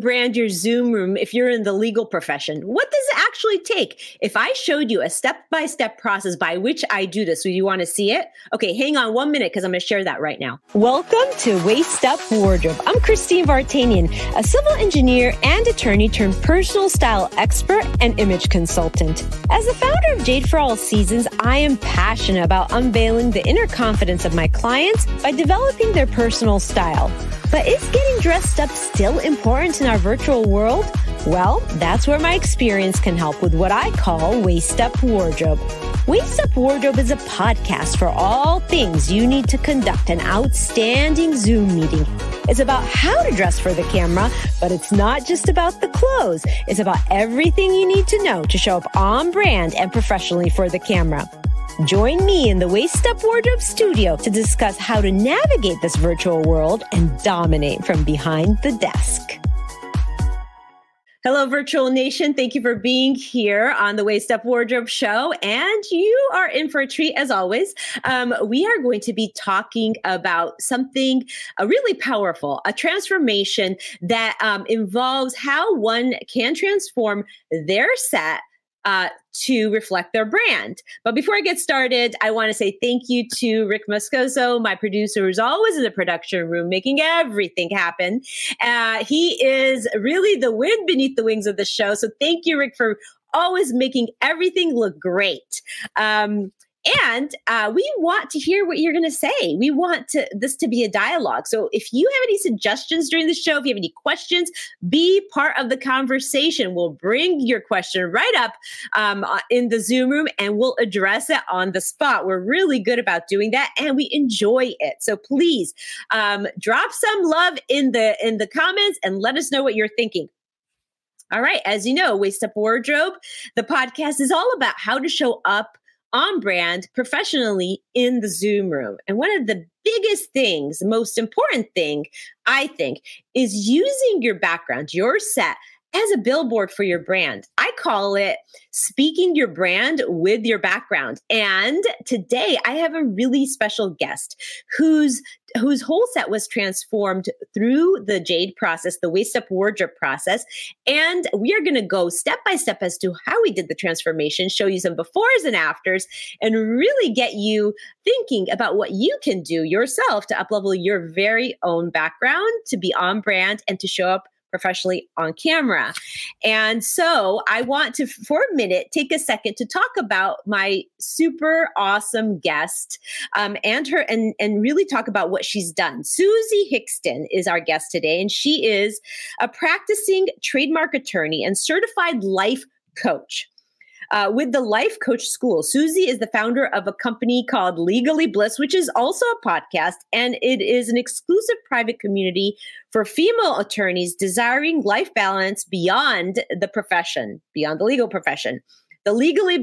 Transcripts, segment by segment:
brand your Zoom room if you're in the legal profession? What does actually take? If I showed you a step by step process by which I do this, would you want to see it? Okay, hang on one minute because I'm going to share that right now. Welcome to Waist Up Wardrobe. I'm Christine Vartanian, a civil engineer and attorney turned personal style expert and image consultant. As the founder of Jade for All Seasons, I am passionate about unveiling the inner confidence of my clients by developing their personal style. But is getting dressed up still important in our virtual world? Well, that's where my experience can help with what I call Waist Up Wardrobe. Waist Up Wardrobe is a podcast for all things you need to conduct an outstanding Zoom meeting. It's about how to dress for the camera, but it's not just about the clothes. It's about everything you need to know to show up on brand and professionally for the camera. Join me in the Waist Up Wardrobe studio to discuss how to navigate this virtual world and dominate from behind the desk. Hello, Virtual Nation. Thank you for being here on the Waist Up Wardrobe Show. And you are in for a treat as always. Um, we are going to be talking about something uh, really powerful, a transformation that um, involves how one can transform their set uh, to reflect their brand. But before I get started, I want to say thank you to Rick Moscoso, my producer, who's always in the production room making everything happen. Uh, he is really the wind beneath the wings of the show. So thank you, Rick, for always making everything look great. Um, and uh, we want to hear what you're going to say. We want to this to be a dialogue. So if you have any suggestions during the show, if you have any questions, be part of the conversation. We'll bring your question right up um, uh, in the Zoom room, and we'll address it on the spot. We're really good about doing that, and we enjoy it. So please um, drop some love in the in the comments and let us know what you're thinking. All right, as you know, Waist Up Wardrobe, the podcast is all about how to show up on brand professionally in the Zoom room. And one of the biggest things, most important thing, I think, is using your background, your set as a billboard for your brand. I call it speaking your brand with your background. And today I have a really special guest whose whose whole set was transformed through the Jade process, the waist up wardrobe process. And we are going to go step by step as to how we did the transformation, show you some befores and afters, and really get you thinking about what you can do yourself to uplevel your very own background to be on brand and to show up professionally on camera. And so I want to, for a minute, take a second to talk about my super awesome guest um, and her, and, and really talk about what she's done. Susie Hickston is our guest today, and she is a practicing trademark attorney and certified life coach. Uh, with the Life Coach School. Susie is the founder of a company called Legally Bliss, which is also a podcast, and it is an exclusive private community for female attorneys desiring life balance beyond the profession, beyond the legal profession. The Legally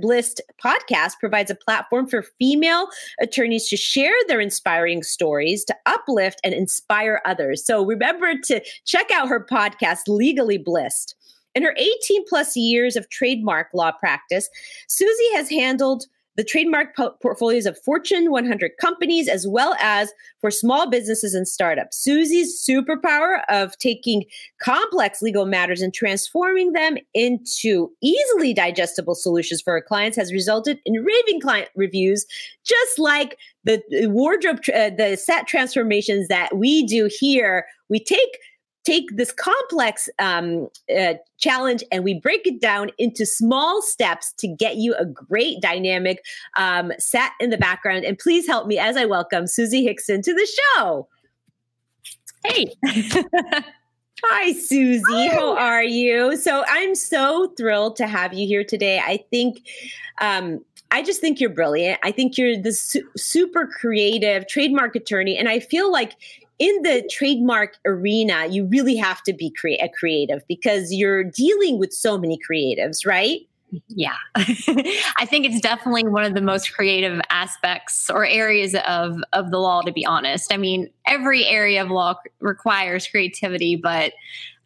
Bliss podcast provides a platform for female attorneys to share their inspiring stories, to uplift and inspire others. So remember to check out her podcast, Legally Blissed. In her 18 plus years of trademark law practice, Susie has handled the trademark po- portfolios of Fortune 100 companies as well as for small businesses and startups. Susie's superpower of taking complex legal matters and transforming them into easily digestible solutions for her clients has resulted in raving client reviews, just like the wardrobe, uh, the set transformations that we do here. We take take this complex um, uh, challenge and we break it down into small steps to get you a great dynamic um, set in the background. And please help me as I welcome Susie Hickston to the show. Hey. Hi, Susie. Hi. How are you? So I'm so thrilled to have you here today. I think. Um, I just think you're brilliant. I think you're the su- super creative trademark attorney. And I feel like in the trademark arena, you really have to be a creative because you're dealing with so many creatives, right? Yeah. I think it's definitely one of the most creative aspects or areas of of the law to be honest. I mean, every area of law requires creativity, but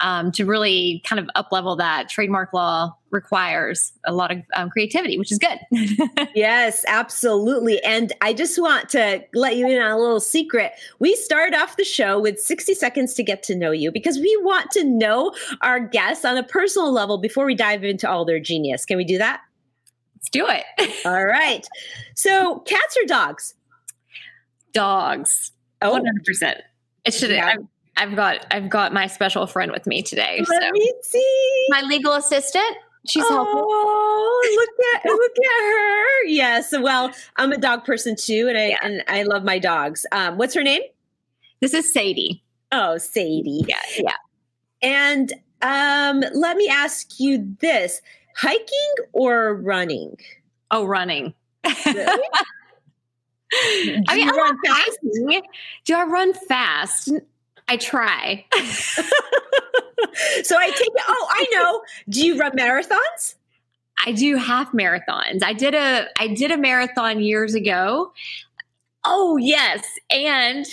um, to really kind of up level that trademark law requires a lot of um, creativity, which is good. yes, absolutely. And I just want to let you in on a little secret. We start off the show with 60 seconds to get to know you because we want to know our guests on a personal level before we dive into all their genius. Can we do that? Let's do it. all right. So, cats or dogs? Dogs. Oh, 100%. It should. Yeah. I've got I've got my special friend with me today. Let so. me see. My legal assistant. She's oh, helpful. look at look at her. Yes. Well, I'm a dog person too, and I yeah. and I love my dogs. Um, what's her name? This is Sadie. Oh, Sadie. Yeah, yeah. And um, let me ask you this: hiking or running? Oh, running. Really? I mean, I run fast? Do I run fast? I try. so I take it. Oh, I know. Do you run marathons? I do half marathons. I did a I did a marathon years ago. Oh, yes. And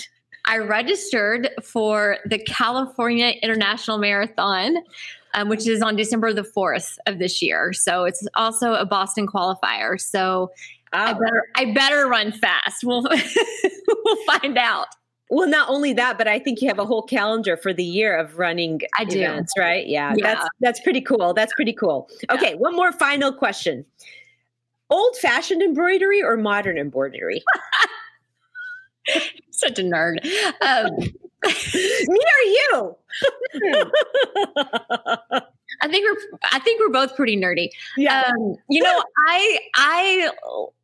I registered for the California International Marathon, um, which is on December the 4th of this year. So it's also a Boston qualifier. So oh. I better I better run fast. We'll we'll find out. Well, not only that, but I think you have a whole calendar for the year of running I do. events, right? Yeah, yeah, that's that's pretty cool. That's pretty cool. Yeah. Okay, one more final question: old fashioned embroidery or modern embroidery? Such a nerd. Um, Me or you? I think we're I think we're both pretty nerdy. Yeah. Um, you know, I I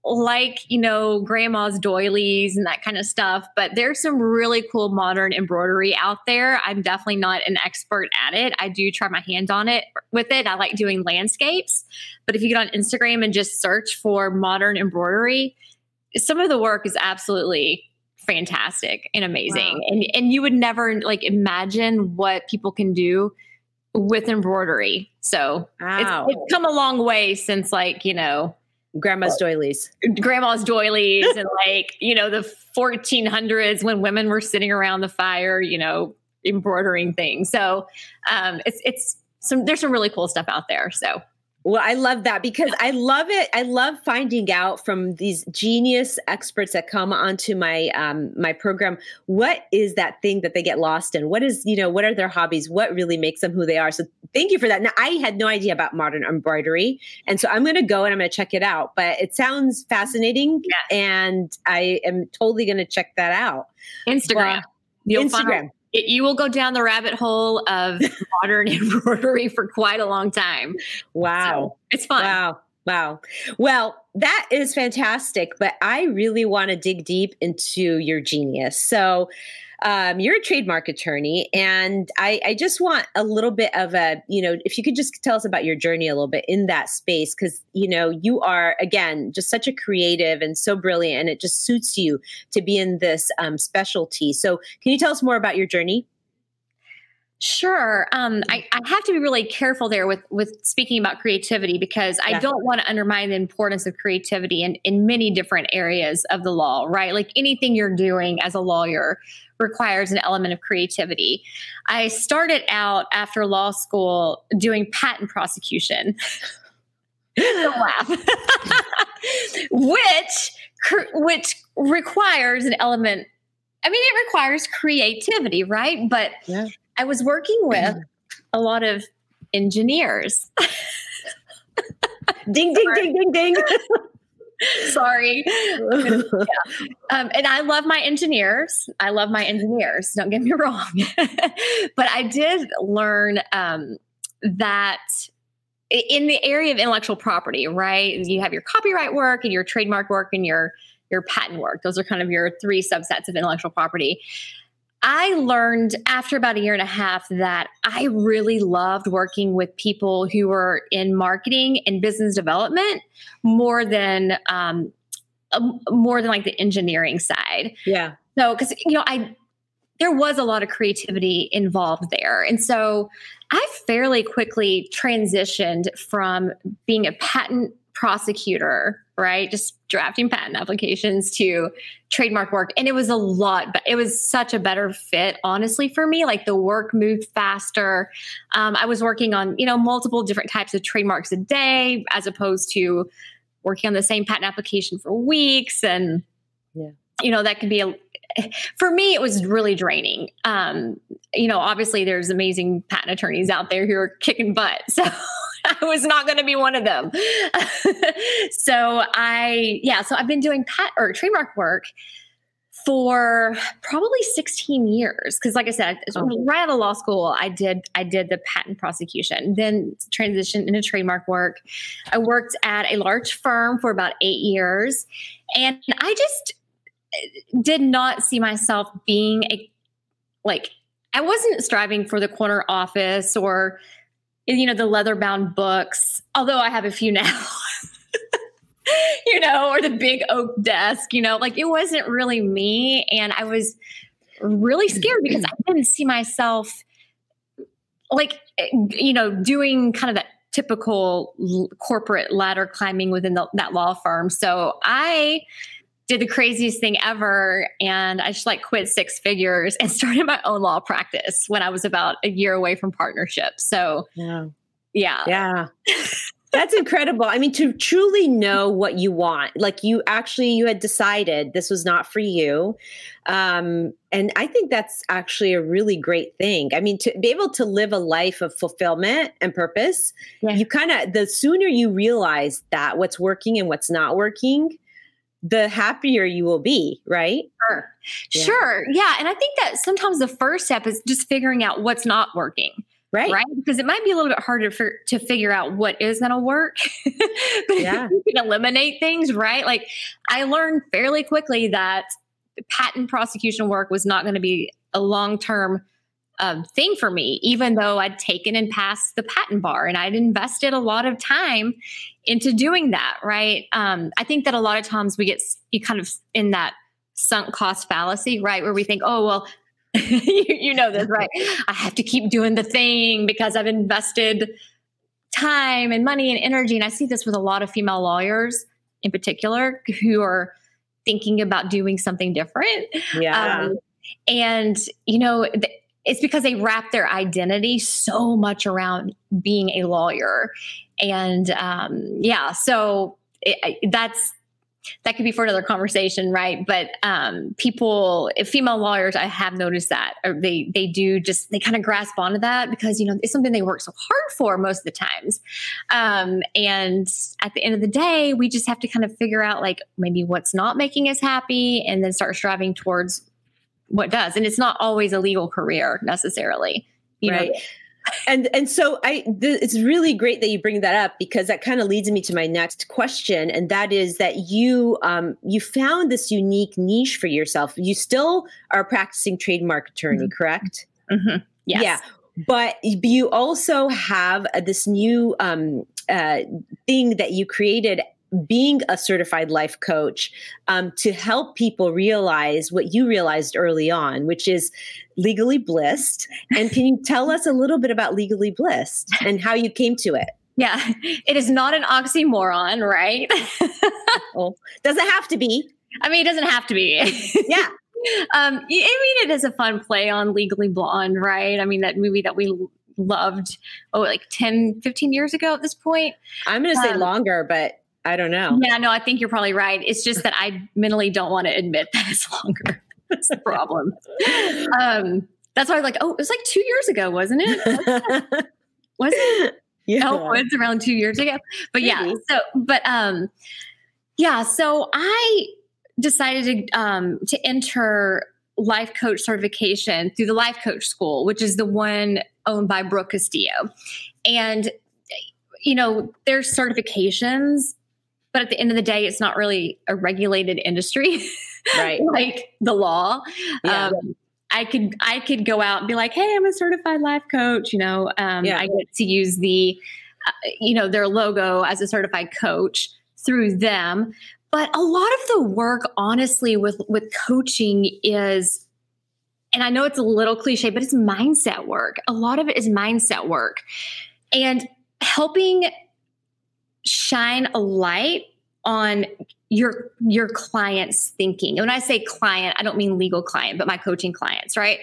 like, you know, grandma's doilies and that kind of stuff, but there's some really cool modern embroidery out there. I'm definitely not an expert at it. I do try my hand on it with it. I like doing landscapes, but if you get on Instagram and just search for modern embroidery, some of the work is absolutely fantastic and amazing. Wow. And and you would never like imagine what people can do with embroidery. So wow. it's, it's come a long way since like, you know, grandma's doilies grandma's doilies and like you know the 1400s when women were sitting around the fire you know embroidering things so um it's it's some there's some really cool stuff out there so well, I love that because I love it. I love finding out from these genius experts that come onto my um, my program what is that thing that they get lost in. What is you know what are their hobbies? What really makes them who they are? So thank you for that. Now I had no idea about modern embroidery, and so I'm going to go and I'm going to check it out. But it sounds fascinating, and I am totally going to check that out. Instagram. Well, Instagram it, you will go down the rabbit hole of modern embroidery for quite a long time. Wow. So it's fun. Wow. Wow. Well, that is fantastic, but I really want to dig deep into your genius. So, um, you're a trademark attorney, and I, I, just want a little bit of a, you know, if you could just tell us about your journey a little bit in that space, because, you know, you are, again, just such a creative and so brilliant, and it just suits you to be in this um, specialty. So, can you tell us more about your journey? Sure. Um, I, I, have to be really careful there with with speaking about creativity because I don't want to undermine the importance of creativity in, in many different areas of the law, right? Like anything you're doing as a lawyer requires an element of creativity. I started out after law school doing patent prosecution. laugh. which which requires an element I mean, it requires creativity, right? But yeah. I was working with a lot of engineers. ding, ding, ding, ding, ding. Sorry. yeah. um, and I love my engineers. I love my engineers. Don't get me wrong. but I did learn um, that in the area of intellectual property, right? You have your copyright work and your trademark work and your your patent work. Those are kind of your three subsets of intellectual property. I learned after about a year and a half that I really loved working with people who were in marketing and business development more than um, um, more than like the engineering side. Yeah. So, because you know, I there was a lot of creativity involved there, and so I fairly quickly transitioned from being a patent prosecutor, right? Just drafting patent applications to trademark work. And it was a lot, but it was such a better fit, honestly, for me. Like the work moved faster. Um, I was working on, you know, multiple different types of trademarks a day as opposed to working on the same patent application for weeks. And, yeah. you know, that could be a, for me, it was really draining. Um, you know, obviously there's amazing patent attorneys out there who are kicking butt. So I was not going to be one of them. so I, yeah, so I've been doing pat or trademark work for probably 16 years because like i said oh. right out of law school i did i did the patent prosecution then transitioned into trademark work i worked at a large firm for about eight years and i just uh, did not see myself being a like i wasn't striving for the corner office or you know, the leather bound books, although I have a few now. you know, or the big oak desk, you know, like it wasn't really me. And I was really scared because I didn't see myself like, eh, you know, doing kind of that typical corporate ladder climbing within the, that law firm. So I did the craziest thing ever and I just like quit six figures and started my own law practice when I was about a year away from partnership. So yeah. Yeah. Yeah. That's incredible. I mean, to truly know what you want, like you actually you had decided this was not for you, um, and I think that's actually a really great thing. I mean, to be able to live a life of fulfillment and purpose, yeah. you kind of the sooner you realize that what's working and what's not working, the happier you will be, right? Sure. Yeah. Sure. Yeah. And I think that sometimes the first step is just figuring out what's not working. Right. Right. Because it might be a little bit harder for, to figure out what is going to work. but yeah. you can eliminate things, right? Like I learned fairly quickly that patent prosecution work was not going to be a long term um, thing for me, even though I'd taken and passed the patent bar and I'd invested a lot of time into doing that, right? Um, I think that a lot of times we get you kind of in that sunk cost fallacy, right? Where we think, oh, well, you, you know this, right? I have to keep doing the thing because I've invested time and money and energy. And I see this with a lot of female lawyers in particular who are thinking about doing something different. Yeah. Um, and, you know, th- it's because they wrap their identity so much around being a lawyer. And um, yeah, so it, that's that could be for another conversation, right? But um, people, female lawyers, I have noticed that they they do just they kind of grasp onto that because you know it's something they work so hard for most of the times. Um, and at the end of the day, we just have to kind of figure out like maybe what's not making us happy, and then start striving towards what does. And it's not always a legal career necessarily. You right. Know? and and so I th- it's really great that you bring that up because that kind of leads me to my next question, and that is that you um, you found this unique niche for yourself. You still are a practicing trademark attorney, mm-hmm. correct? Mm-hmm. Yes. Yeah, but you also have uh, this new um, uh, thing that you created being a certified life coach um, to help people realize what you realized early on, which is legally blissed. And can you tell us a little bit about legally blissed and how you came to it? Yeah, it is not an oxymoron, right? well, doesn't have to be. I mean, it doesn't have to be. yeah. Um, I mean, it is a fun play on Legally Blonde, right? I mean, that movie that we loved, oh, like 10, 15 years ago at this point. I'm going to say um, longer, but I don't know. Yeah, no, I think you're probably right. It's just that I mentally don't want to admit that it's longer. that's the problem. um, that's why I was like, oh, it was like two years ago, wasn't it? was it? Yeah. Oh, it's around two years ago. But Maybe. yeah, so but um yeah, so I decided to um to enter life coach certification through the life coach school, which is the one owned by Brooke Castillo. And you know, there's certifications but at the end of the day, it's not really a regulated industry, right? like the law. Yeah. Um, I could I could go out and be like, hey, I'm a certified life coach. You know, um, yeah. I get to use the, uh, you know, their logo as a certified coach through them. But a lot of the work, honestly, with with coaching is and I know it's a little cliche, but it's mindset work. A lot of it is mindset work and helping shine a light on your your clients thinking. When i say client i don't mean legal client but my coaching clients right?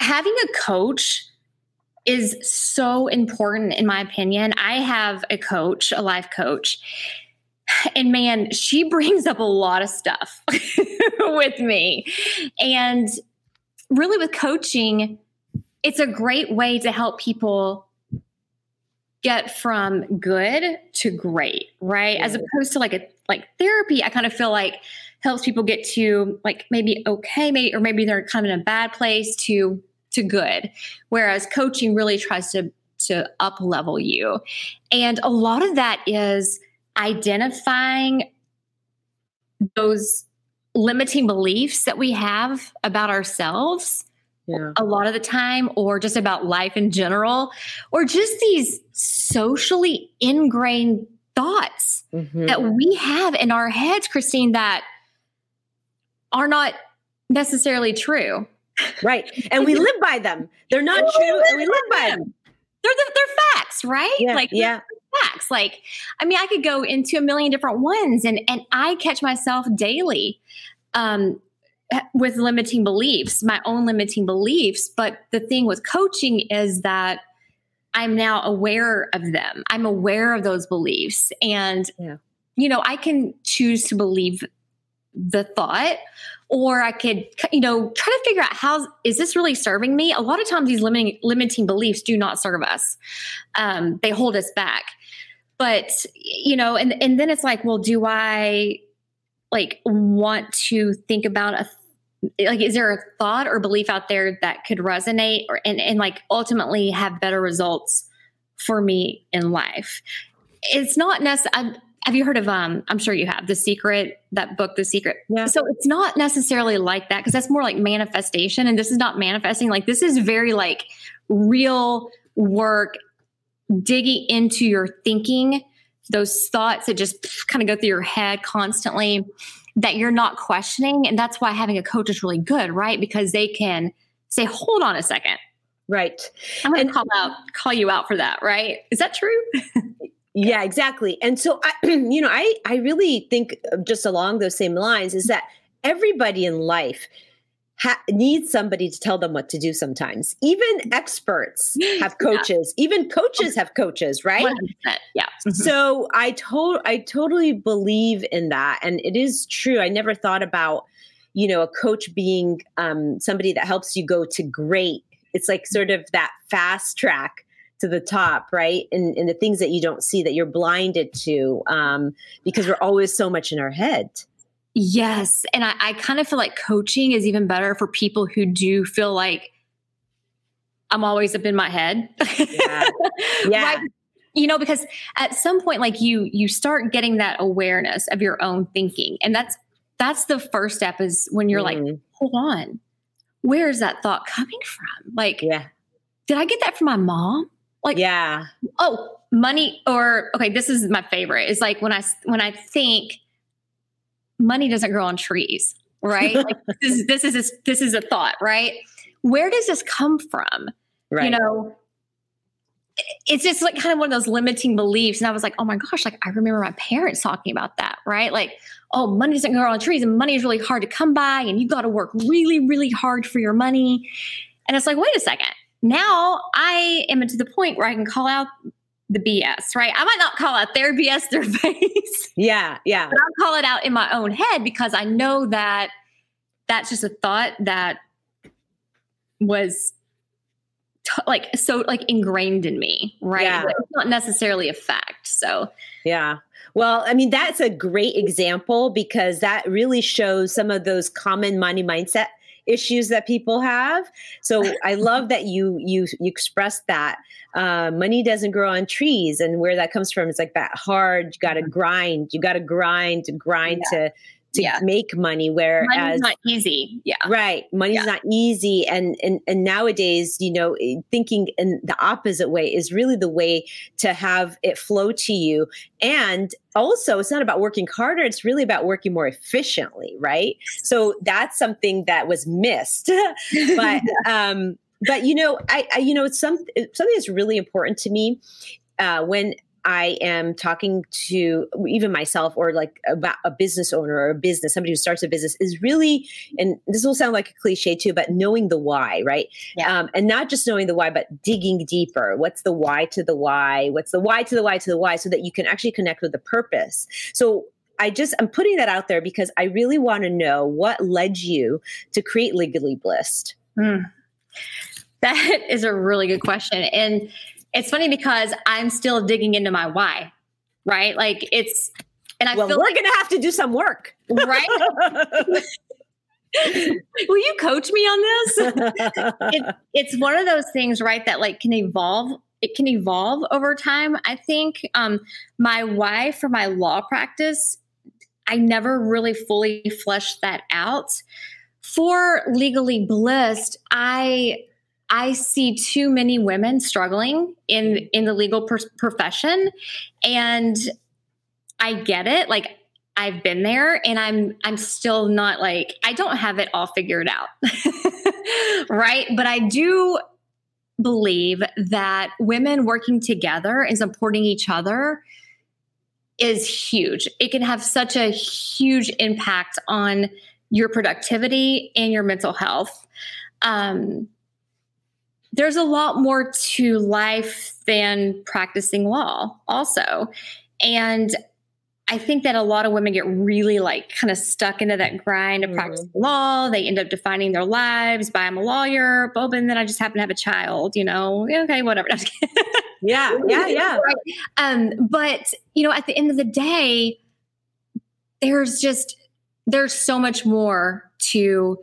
Having a coach is so important in my opinion. I have a coach a life coach and man she brings up a lot of stuff with me. And really with coaching it's a great way to help people get from good to great, right? As opposed to like a like therapy, I kind of feel like helps people get to like maybe okay, maybe or maybe they're kind of in a bad place to to good. Whereas coaching really tries to to up level you. And a lot of that is identifying those limiting beliefs that we have about ourselves yeah. a lot of the time, or just about life in general, or just these socially ingrained thoughts mm-hmm. that we have in our heads, Christine, that are not necessarily true. Right. And we live by them. They're not true, and we live by them. They're, they're facts, right? Yeah, like, yeah. Facts. Like, I mean, I could go into a million different ones, and and I catch myself daily um, with limiting beliefs, my own limiting beliefs. But the thing with coaching is that I'm now aware of them. I'm aware of those beliefs. And, yeah. you know, I can choose to believe the thought or I could, you know, try to figure out how is this really serving me? A lot of times these limiting limiting beliefs do not serve us. Um, they hold us back. But, you know, and and then it's like, well, do I like want to think about a like is there a thought or belief out there that could resonate or and, and like ultimately have better results for me in life? It's not necessarily have you heard of um i'm sure you have the secret that book the secret? Yeah. So it's not necessarily like that because that's more like manifestation and this is not manifesting like this is very like real work digging into your thinking those thoughts that just kind of go through your head constantly that you're not questioning. And that's why having a coach is really good, right? Because they can say, hold on a second. Right. I'm going to call out, call you out for that, right? Is that true? yeah, exactly. And so I, you know, I, I really think just along those same lines is that everybody in life ha- need somebody to tell them what to do sometimes. Even experts have coaches. Yeah. Even coaches have coaches, right? 100%. Yeah. Mm-hmm. So I told I totally believe in that and it is true. I never thought about you know a coach being um, somebody that helps you go to great. It's like sort of that fast track to the top, right? And, and the things that you don't see that you're blinded to um, because we're always so much in our head. Yes. And I, I kind of feel like coaching is even better for people who do feel like I'm always up in my head. Yeah. yeah. right? You know, because at some point, like you, you start getting that awareness of your own thinking. And that's, that's the first step is when you're mm. like, hold on, where is that thought coming from? Like, yeah. did I get that from my mom? Like, yeah. Oh, money or, okay, this is my favorite. Is like when I, when I think, money doesn't grow on trees, right? like this is this is a, this is a thought, right? Where does this come from? Right. You know, it's just like kind of one of those limiting beliefs. And I was like, oh my gosh, like I remember my parents talking about that, right? Like, oh, money doesn't grow on trees and money is really hard to come by and you've got to work really, really hard for your money. And it's like, wait a second. Now I am to the point where I can call out the BS, right? I might not call out their BS, their face. Yeah, yeah. But I'll call it out in my own head because I know that that's just a thought that was t- like so like ingrained in me, right? Yeah. It's not necessarily a fact. So, yeah. Well, I mean, that's a great example because that really shows some of those common money mindset issues that people have. So I love that you you you expressed that uh, money doesn't grow on trees, and where that comes from is like that hard. You got to mm-hmm. grind. You got to grind to grind yeah. to to yeah. make money whereas money's not easy. Yeah. Right. Money's yeah. not easy. And, and and nowadays you know eh, thinking in the opposite way is really the way to have it flow to you. And also it's not about working harder. It's really about working more efficiently right? So that's something that was missed. But um but you know I, I you know it's some something that's really important to me uh when I am talking to even myself or like about a business owner or a business, somebody who starts a business is really, and this will sound like a cliche too, but knowing the why, right? Yeah. Um, and not just knowing the why, but digging deeper. What's the why to the why? What's the why to the why to the why so that you can actually connect with the purpose. So I just, I'm putting that out there because I really want to know what led you to create Legally Blissed. Mm. That is a really good question. And it's funny because I'm still digging into my why, right? Like it's, and I well, feel we're like, gonna have to do some work, right? Will you coach me on this? it, it's one of those things, right? That like can evolve. It can evolve over time. I think um, my why for my law practice, I never really fully fleshed that out. For legally blissed, I I see too many women struggling in in the legal profession and I get it like I've been there and I'm I'm still not like I don't have it all figured out. right? But I do believe that women working together and supporting each other is huge. It can have such a huge impact on your productivity and your mental health. Um, there's a lot more to life than practicing law, also. And I think that a lot of women get really like kind of stuck into that grind of mm. practicing law. They end up defining their lives by I'm a lawyer, but then I just happen to have a child, you know, okay, whatever. yeah, yeah, yeah. Right. Um, but you know, at the end of the day, there's just there's so much more to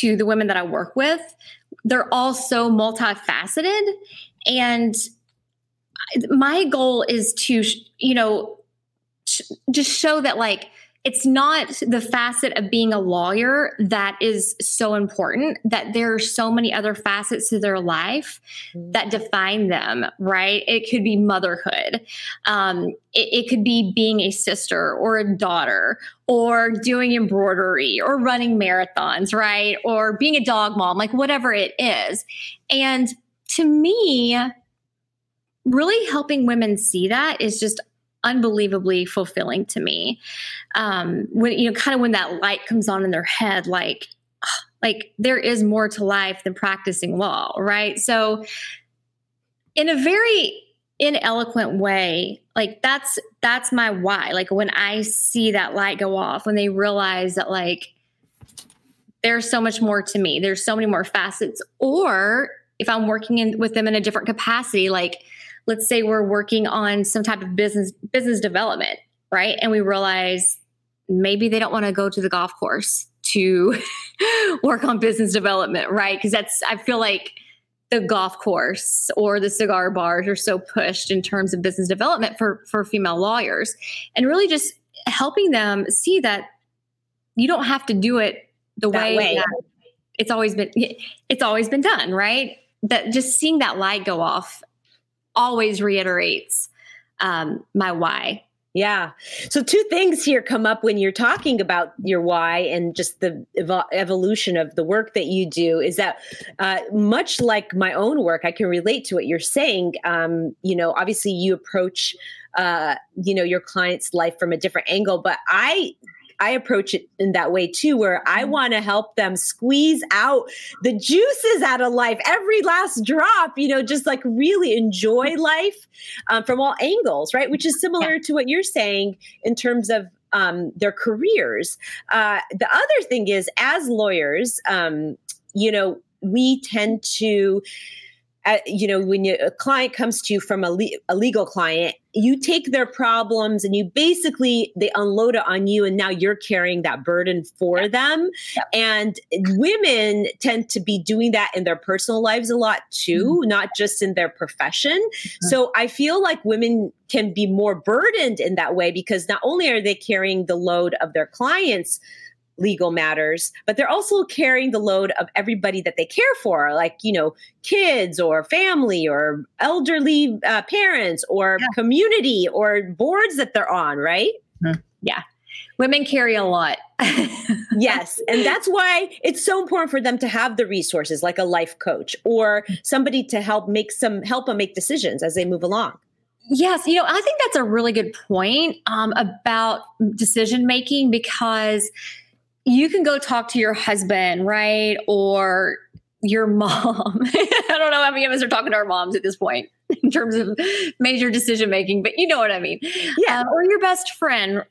to the women that I work with they're all so multifaceted. And my goal is to you know just show that like it's not the facet of being a lawyer that is so important that there are so many other facets to their life that define them right? It could be motherhood. Um, it, it could be being a sister or a daughter or doing embroidery or running marathons right? Or being a dog mom like whatever it is. And to me really helping women see that is just unbelievably fulfilling to me. Um, when you know, kind of when that light comes on in their head, like, like there is more to life than practicing law, right? So, in a very ineloquent way, like that's that's my why. Like when I see that light go off, when they realize that like there's so much more to me, there's so many more facets, or if I'm working in with them in a different capacity, like let's say we're working on some type of business business development, right? And we realize maybe they don't want to go to the golf course to work on business development, right? Because that's I feel like the golf course or the cigar bars are so pushed in terms of business development for for female lawyers and really just helping them see that you don't have to do it the way, way. That it's always been it's always been done right that just seeing that light go off always reiterates um, my why. Yeah. So, two things here come up when you're talking about your why and just the evo- evolution of the work that you do is that uh, much like my own work, I can relate to what you're saying. Um, you know, obviously, you approach, uh, you know, your client's life from a different angle, but I I approach it in that way too, where I mm-hmm. want to help them squeeze out the juices out of life, every last drop, you know, just like really enjoy mm-hmm. life um, from all angles, right? Which is similar yeah. to what you're saying in terms of um, their careers. Uh, the other thing is, as lawyers, um, you know, we tend to uh, you know, when you, a client comes to you from a, le- a legal client, you take their problems and you basically they unload it on you, and now you're carrying that burden for them. And women tend to be doing that in their personal lives a lot too, mm-hmm. not just in their profession. Mm-hmm. So I feel like women can be more burdened in that way because not only are they carrying the load of their clients legal matters, but they're also carrying the load of everybody that they care for, like, you know, kids or family or elderly uh, parents or yeah. community or boards that they're on, right? Mm-hmm. Yeah. Women carry a lot. yes. And that's why it's so important for them to have the resources like a life coach or somebody to help make some help them make decisions as they move along. Yes, you know, I think that's a really good point um, about decision making because you can go talk to your husband, right? Or your mom. I don't know how many of us are talking to our moms at this point in terms of major decision making, but you know what I mean. Yeah. Uh, or your best friend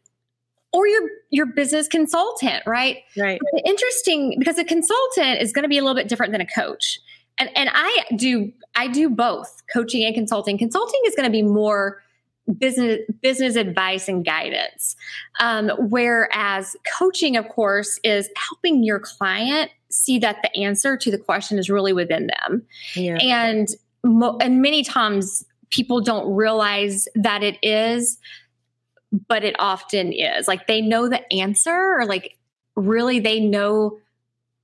or your your business consultant, right? Right. But interesting because a consultant is going to be a little bit different than a coach. And and I do I do both coaching and consulting. Consulting is going to be more business business advice and guidance. Um, whereas coaching of course is helping your client see that the answer to the question is really within them. Yeah. and mo- and many times people don't realize that it is but it often is. Like they know the answer or like really they know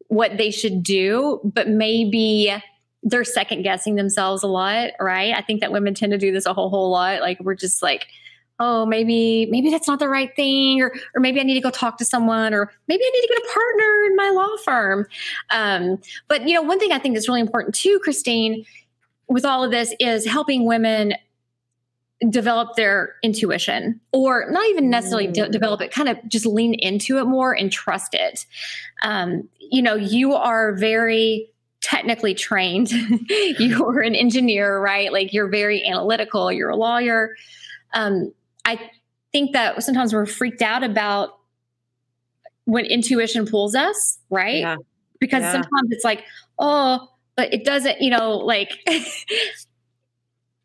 what they should do but maybe they're second guessing themselves a lot, right? I think that women tend to do this a whole whole lot. Like we're just like, oh, maybe maybe that's not the right thing, or or maybe I need to go talk to someone, or maybe I need to get a partner in my law firm. Um, but you know, one thing I think that's really important too, Christine, with all of this is helping women develop their intuition or not even necessarily de- mm. develop it kind of just lean into it more and trust it um, you know you are very technically trained. you're an engineer, right? Like you're very analytical, you're a lawyer. Um, I think that sometimes we're freaked out about when intuition pulls us, right? Yeah. Because yeah. sometimes it's like, oh, but it doesn't, you know, like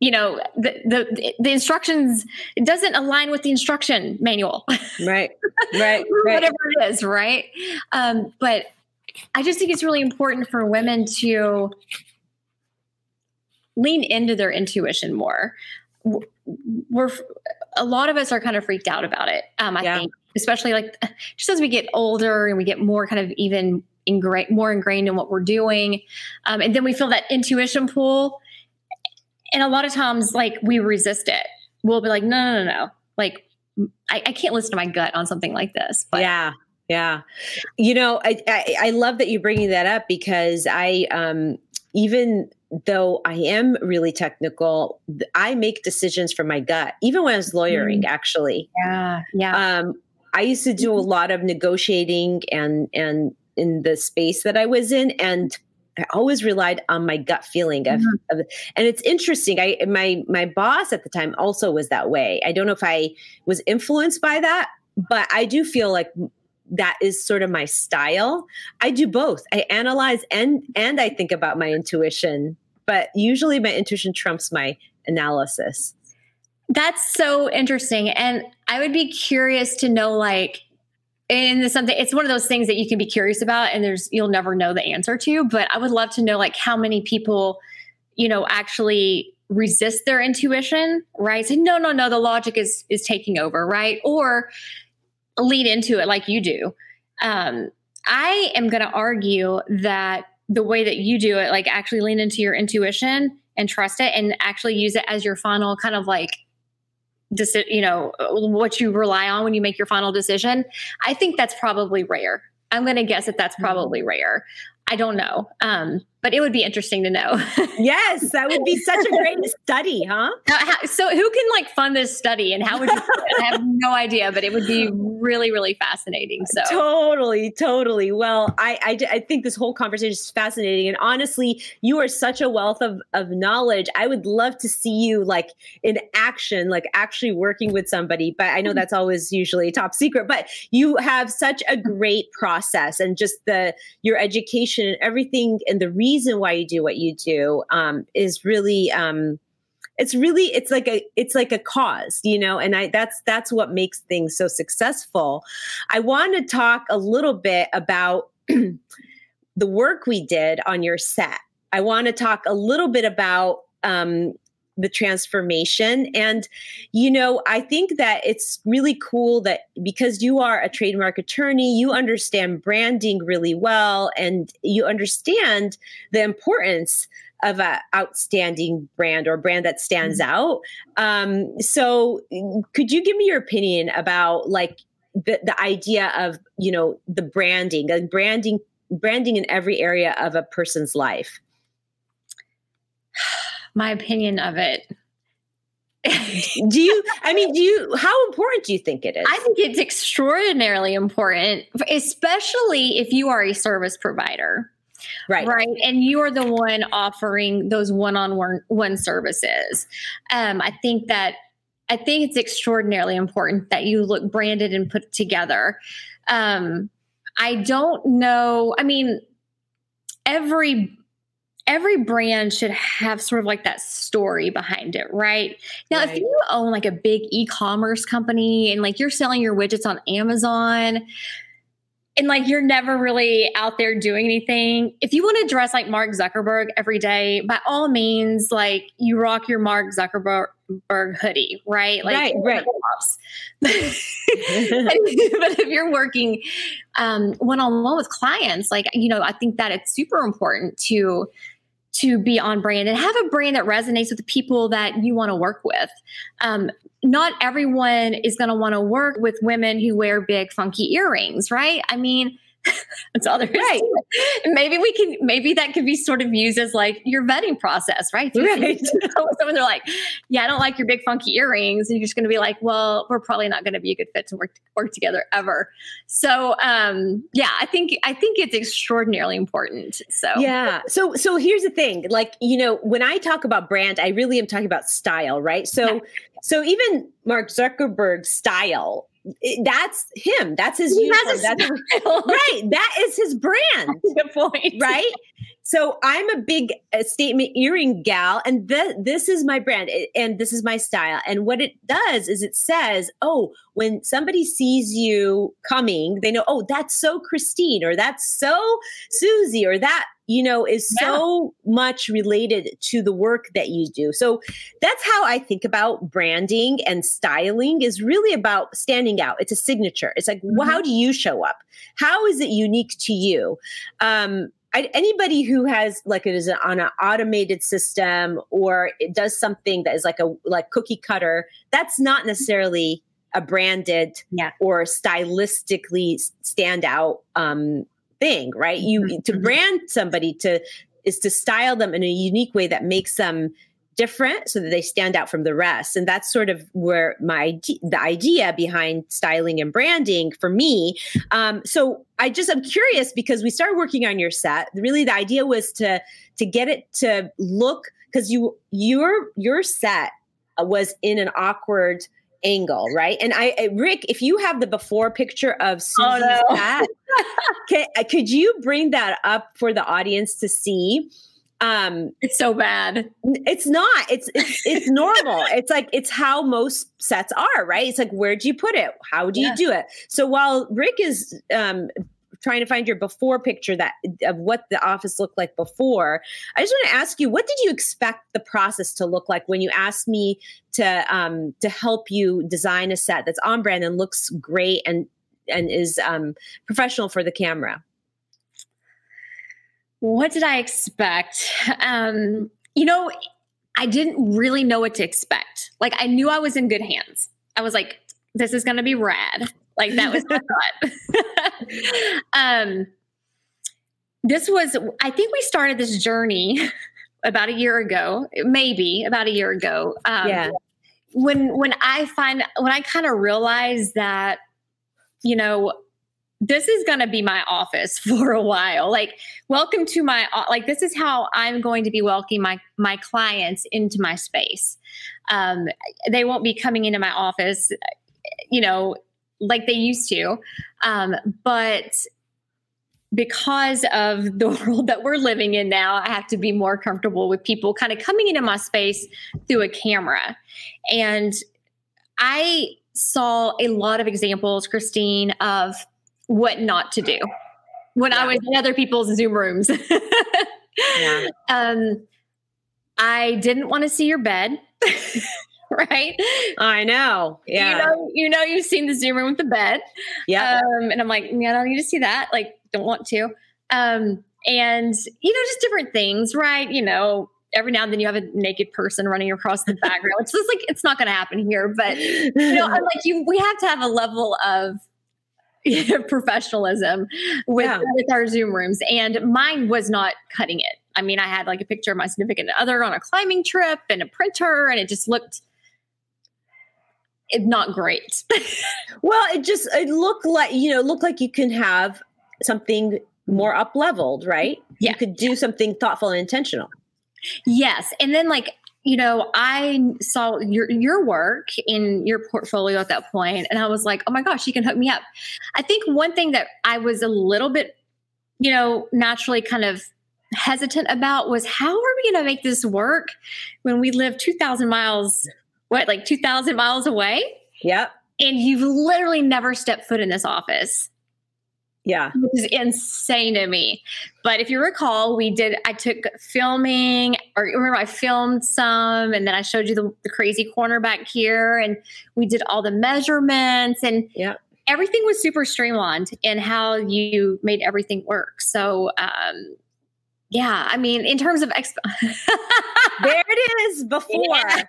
you know the, the the instructions it doesn't align with the instruction manual right right, right. whatever it is right um, but I just think it's really important for women to lean into their intuition more. We're a lot of us are kind of freaked out about it. Um, I yeah. think, especially like just as we get older and we get more kind of even ingrained, more ingrained in what we're doing, um, and then we feel that intuition pull. And a lot of times, like we resist it. We'll be like, no, no, no, no. Like I, I can't listen to my gut on something like this. But yeah, yeah. You know, I, I, I love that you're bringing that up because I, um, even though I am really technical, I make decisions from my gut, even when I was lawyering, mm. actually. Yeah. Yeah. Um, I used to do a mm-hmm. lot of negotiating and, and in the space that I was in. And I always relied on my gut feeling of, mm-hmm. of, and it's interesting. I my my boss at the time also was that way. I don't know if I was influenced by that, but I do feel like that is sort of my style. I do both. I analyze and and I think about my intuition, but usually my intuition trumps my analysis. That's so interesting. And I would be curious to know like in something it's one of those things that you can be curious about and there's you'll never know the answer to, but I would love to know like how many people you know actually resist their intuition, right? Say no, no, no, the logic is is taking over, right? Or lead into it like you do. Um, I am going to argue that the way that you do it, like actually lean into your intuition and trust it and actually use it as your final kind of like deci- you know what you rely on when you make your final decision i think that's probably rare i'm going to guess that that's mm-hmm. probably rare i don't know um, but it would be interesting to know. yes, that would be such a great study, huh? So, who can like fund this study, and how would you? I have no idea, but it would be really, really fascinating. So, totally, totally. Well, I, I, I think this whole conversation is fascinating, and honestly, you are such a wealth of of knowledge. I would love to see you like in action, like actually working with somebody. But I know mm-hmm. that's always usually top secret. But you have such a great process, and just the your education and everything, and the reason reason why you do what you do um, is really um, it's really it's like a it's like a cause you know and i that's that's what makes things so successful. I want to talk a little bit about the work we did on your set. I want to talk a little bit about um, the transformation. And, you know, I think that it's really cool that because you are a trademark attorney, you understand branding really well and you understand the importance of an outstanding brand or brand that stands mm-hmm. out. Um, so, could you give me your opinion about like the, the idea of, you know, the branding, and branding, branding in every area of a person's life? My opinion of it. Do you i mean do you how important do you think it is? I think it's extraordinarily important especially if you are a service provider right. right? And you are the one offering those one-on-one one services. Um, i think that i think it's extraordinarily important that you look branded and put together. Um, i don't know i mean every every brand should have sort of like that story behind it, right? Now, right. if you own like a big e commerce company and like you're selling your widgets on Amazon, and like you're never really out there doing anything. If you want to dress like Mark Zuckerberg every day, by all means, like you rock your Mark Zuckerberg hoodie, right? Like, right, right. but if you're working one on one with clients, like you know, I think that it's super important to to be on brand and have a brand that resonates with the people that you want to work with. Um, not everyone is going to want to work with women who wear big, funky earrings, right? I mean, That's all there is. Right. Maybe we can. Maybe that could be sort of used as like your vetting process, right? Right. Someone they're like, "Yeah, I don't like your big funky earrings," and you're just going to be like, "Well, we're probably not going to be a good fit to work work together ever." So, um, yeah, I think I think it's extraordinarily important. So, yeah. So, so here's the thing. Like, you know, when I talk about brand, I really am talking about style, right? So, so even Mark Zuckerberg's style that's him. That's his he uniform. That's right. That is his brand. Good point. Right. So I'm a big uh, statement earring gal, and th- this is my brand, and this is my style. And what it does is it says, "Oh, when somebody sees you coming, they know, oh, that's so Christine, or that's so Susie, or that you know, is yeah. so much related to the work that you do. So that's how I think about branding and styling is really about standing out. It's a signature. It's like, mm-hmm. well, how do you show up? How is it unique to you? Um, I, anybody who has like it is on an automated system or it does something that is like a like cookie cutter, that's not necessarily a branded yeah. or stylistically stand out um, thing, right? You mm-hmm. to mm-hmm. brand somebody to is to style them in a unique way that makes them different so that they stand out from the rest and that's sort of where my the idea behind styling and branding for me um, so i just i'm curious because we started working on your set really the idea was to to get it to look because you your your set was in an awkward angle, right? And I, I, Rick, if you have the before picture of Susie's oh, no. hat, can, uh, could you bring that up for the audience to see? Um, it's so bad. It's not. It's it's it's normal. it's like it's how most sets are, right? It's like where'd you put it? How do yeah. you do it? So while Rick is um, trying to find your before picture that of what the office looked like before. I just want to ask you, what did you expect the process to look like when you asked me to um, to help you design a set that's on brand and looks great and and is um, professional for the camera? What did I expect? Um, you know, I didn't really know what to expect. Like I knew I was in good hands. I was like, this is going to be rad. Like that was my thought. um, this was, I think we started this journey about a year ago, maybe about a year ago. Um, yeah. When when I find when I kind of realized that, you know, this is going to be my office for a while. Like, welcome to my like. This is how I'm going to be welcoming my my clients into my space. Um, they won't be coming into my office, you know, like they used to. Um, but because of the world that we're living in now, I have to be more comfortable with people kind of coming into my space through a camera. And I saw a lot of examples, Christine, of what not to do when yeah. I was in other people's Zoom rooms. yeah. um, I didn't want to see your bed. right? I know. Yeah. You know, you know, you've seen the Zoom room with the bed. Yeah. Um, and I'm like, yeah, I don't need to see that. Like, don't want to. Um, and you know, just different things, right? You know, every now and then you have a naked person running across the background, which is like it's not going to happen here. But you know, I'm like you, we have to have a level of professionalism with, yeah. with our Zoom rooms, and mine was not cutting it. I mean, I had like a picture of my significant other on a climbing trip and a printer, and it just looked not great. well, it just it looked like you know, looked like you can have something more up leveled, right? Yeah. You could do something thoughtful and intentional. Yes. And then like, you know, I saw your your work in your portfolio at that point and I was like, "Oh my gosh, you can hook me up." I think one thing that I was a little bit, you know, naturally kind of hesitant about was how are we going to make this work when we live 2000 miles what like 2000 miles away? Yep. And you've literally never stepped foot in this office. Yeah. Which is insane to me. But if you recall, we did, I took filming, or remember, I filmed some, and then I showed you the, the crazy corner back here, and we did all the measurements, and yeah. everything was super streamlined in how you made everything work. So, um, yeah, I mean, in terms of exp- there it is before. Yeah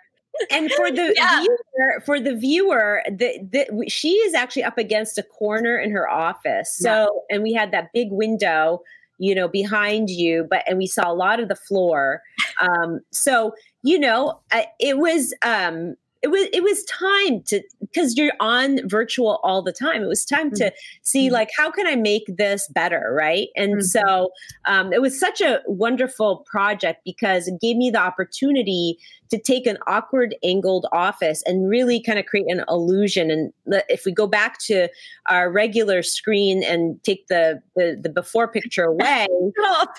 and for the yeah. viewer, for the viewer, the, the, she is actually up against a corner in her office. So, yeah. and we had that big window, you know, behind you, but and we saw a lot of the floor. Um, so, you know, it was um, it was it was time to because you're on virtual all the time it was time mm-hmm. to see mm-hmm. like how can i make this better right and mm-hmm. so um, it was such a wonderful project because it gave me the opportunity to take an awkward angled office and really kind of create an illusion and if we go back to our regular screen and take the the, the before picture away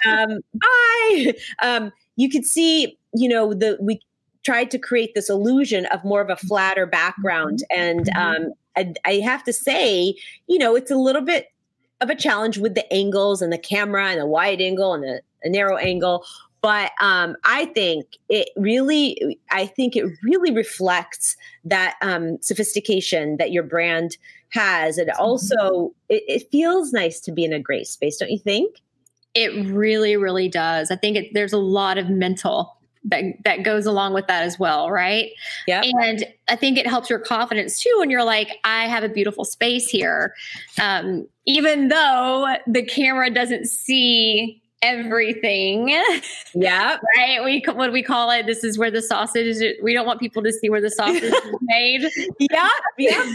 um, bye um, you could see you know the we tried to create this illusion of more of a flatter background. Mm-hmm. And mm-hmm. um, I, I have to say, you know, it's a little bit of a challenge with the angles and the camera and the wide angle and the, the narrow angle. But um, I think it really, I think it really reflects that um, sophistication that your brand has. And also, mm-hmm. it, it feels nice to be in a great space, don't you think? It really, really does. I think it, there's a lot of mental that that goes along with that as well, right? Yeah. And I think it helps your confidence too when you're like, I have a beautiful space here, um, even though the camera doesn't see everything. Yeah. right. We what we call it. This is where the sausage. Is, we don't want people to see where the sausage is made. Yeah. Yeah.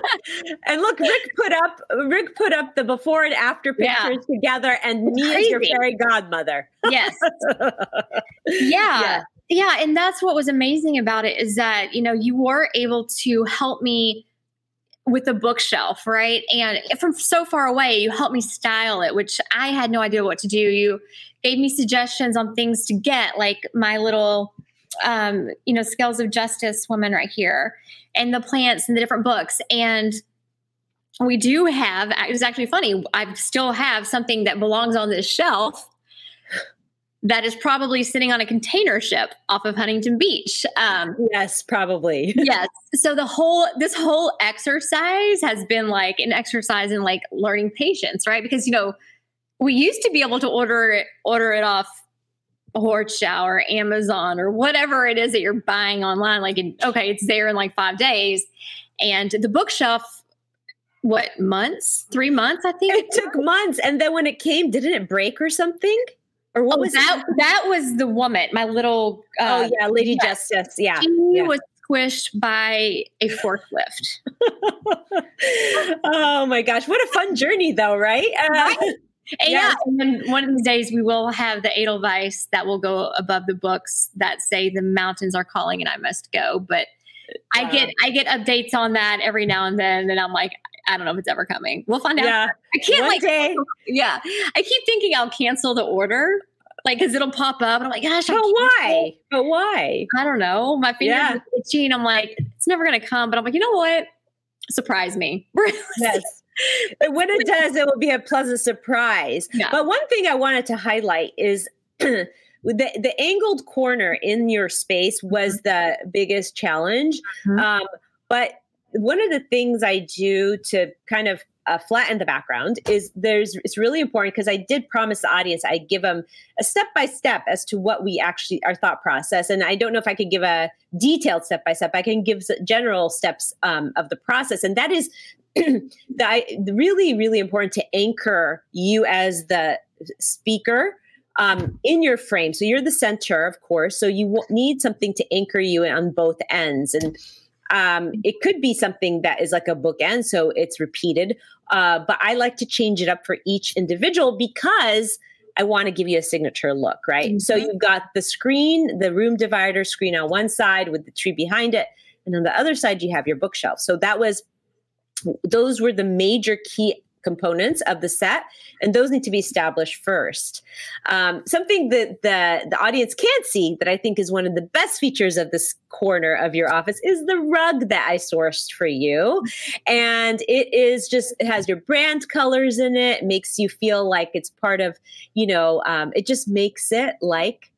and look, Rick put up Rick put up the before and after pictures yeah. together, and it's me crazy. as your fairy godmother. Yes. yeah. yeah. Yeah, and that's what was amazing about it is that, you know, you were able to help me with a bookshelf, right? And from so far away, you helped me style it, which I had no idea what to do. You gave me suggestions on things to get, like my little, um, you know, Scales of Justice woman right here, and the plants and the different books. And we do have, it's actually funny, I still have something that belongs on this shelf that is probably sitting on a container ship off of Huntington Beach. Um, yes, probably. yes. So the whole this whole exercise has been like an exercise in like learning patience, right? Because you know we used to be able to order it order it off Horchow or Amazon or whatever it is that you're buying online. Like, okay, it's there in like five days, and the bookshelf what months three months i think it took months and then when it came didn't it break or something or what oh, was that? It? That was the woman, my little. Uh, oh yeah, Lady Justice. Yeah, she yeah. was squished by a forklift. oh my gosh, what a fun journey, though, right? Uh, And yes. Yeah, and then one of these days we will have the Edelweiss that will go above the books that say the mountains are calling and I must go. But I get I get updates on that every now and then, and I'm like, I don't know if it's ever coming. We'll find yeah. out. I can't One like day. Yeah. I keep thinking I'll cancel the order. Like, cause it'll pop up and I'm like, gosh, but why? But why? I don't know. My fingers yeah. itchy and I'm like, it's never going to come. But I'm like, you know what? Surprise me. yes. When it does, it will be a pleasant surprise. Yeah. But one thing I wanted to highlight is the the angled corner in your space was mm-hmm. the biggest challenge. Mm-hmm. Um, but one of the things I do to kind of uh, flatten the background is there's it's really important because I did promise the audience I give them a step by step as to what we actually our thought process. And I don't know if I could give a detailed step by step. I can give general steps um, of the process. And that is the, really really important to anchor you as the speaker um, in your frame. So you're the center of course. So you need something to anchor you on both ends. And Um, it could be something that is like a bookend, so it's repeated. Uh, but I like to change it up for each individual because I want to give you a signature look, right? Mm-hmm. So you've got the screen, the room divider screen on one side with the tree behind it. And on the other side, you have your bookshelf. So that was, those were the major key components of the set, and those need to be established first. Um, something that the, the audience can't see that I think is one of the best features of this corner of your office is the rug that I sourced for you. And it is just, it has your brand colors in it, makes you feel like it's part of, you know, um, it just makes it like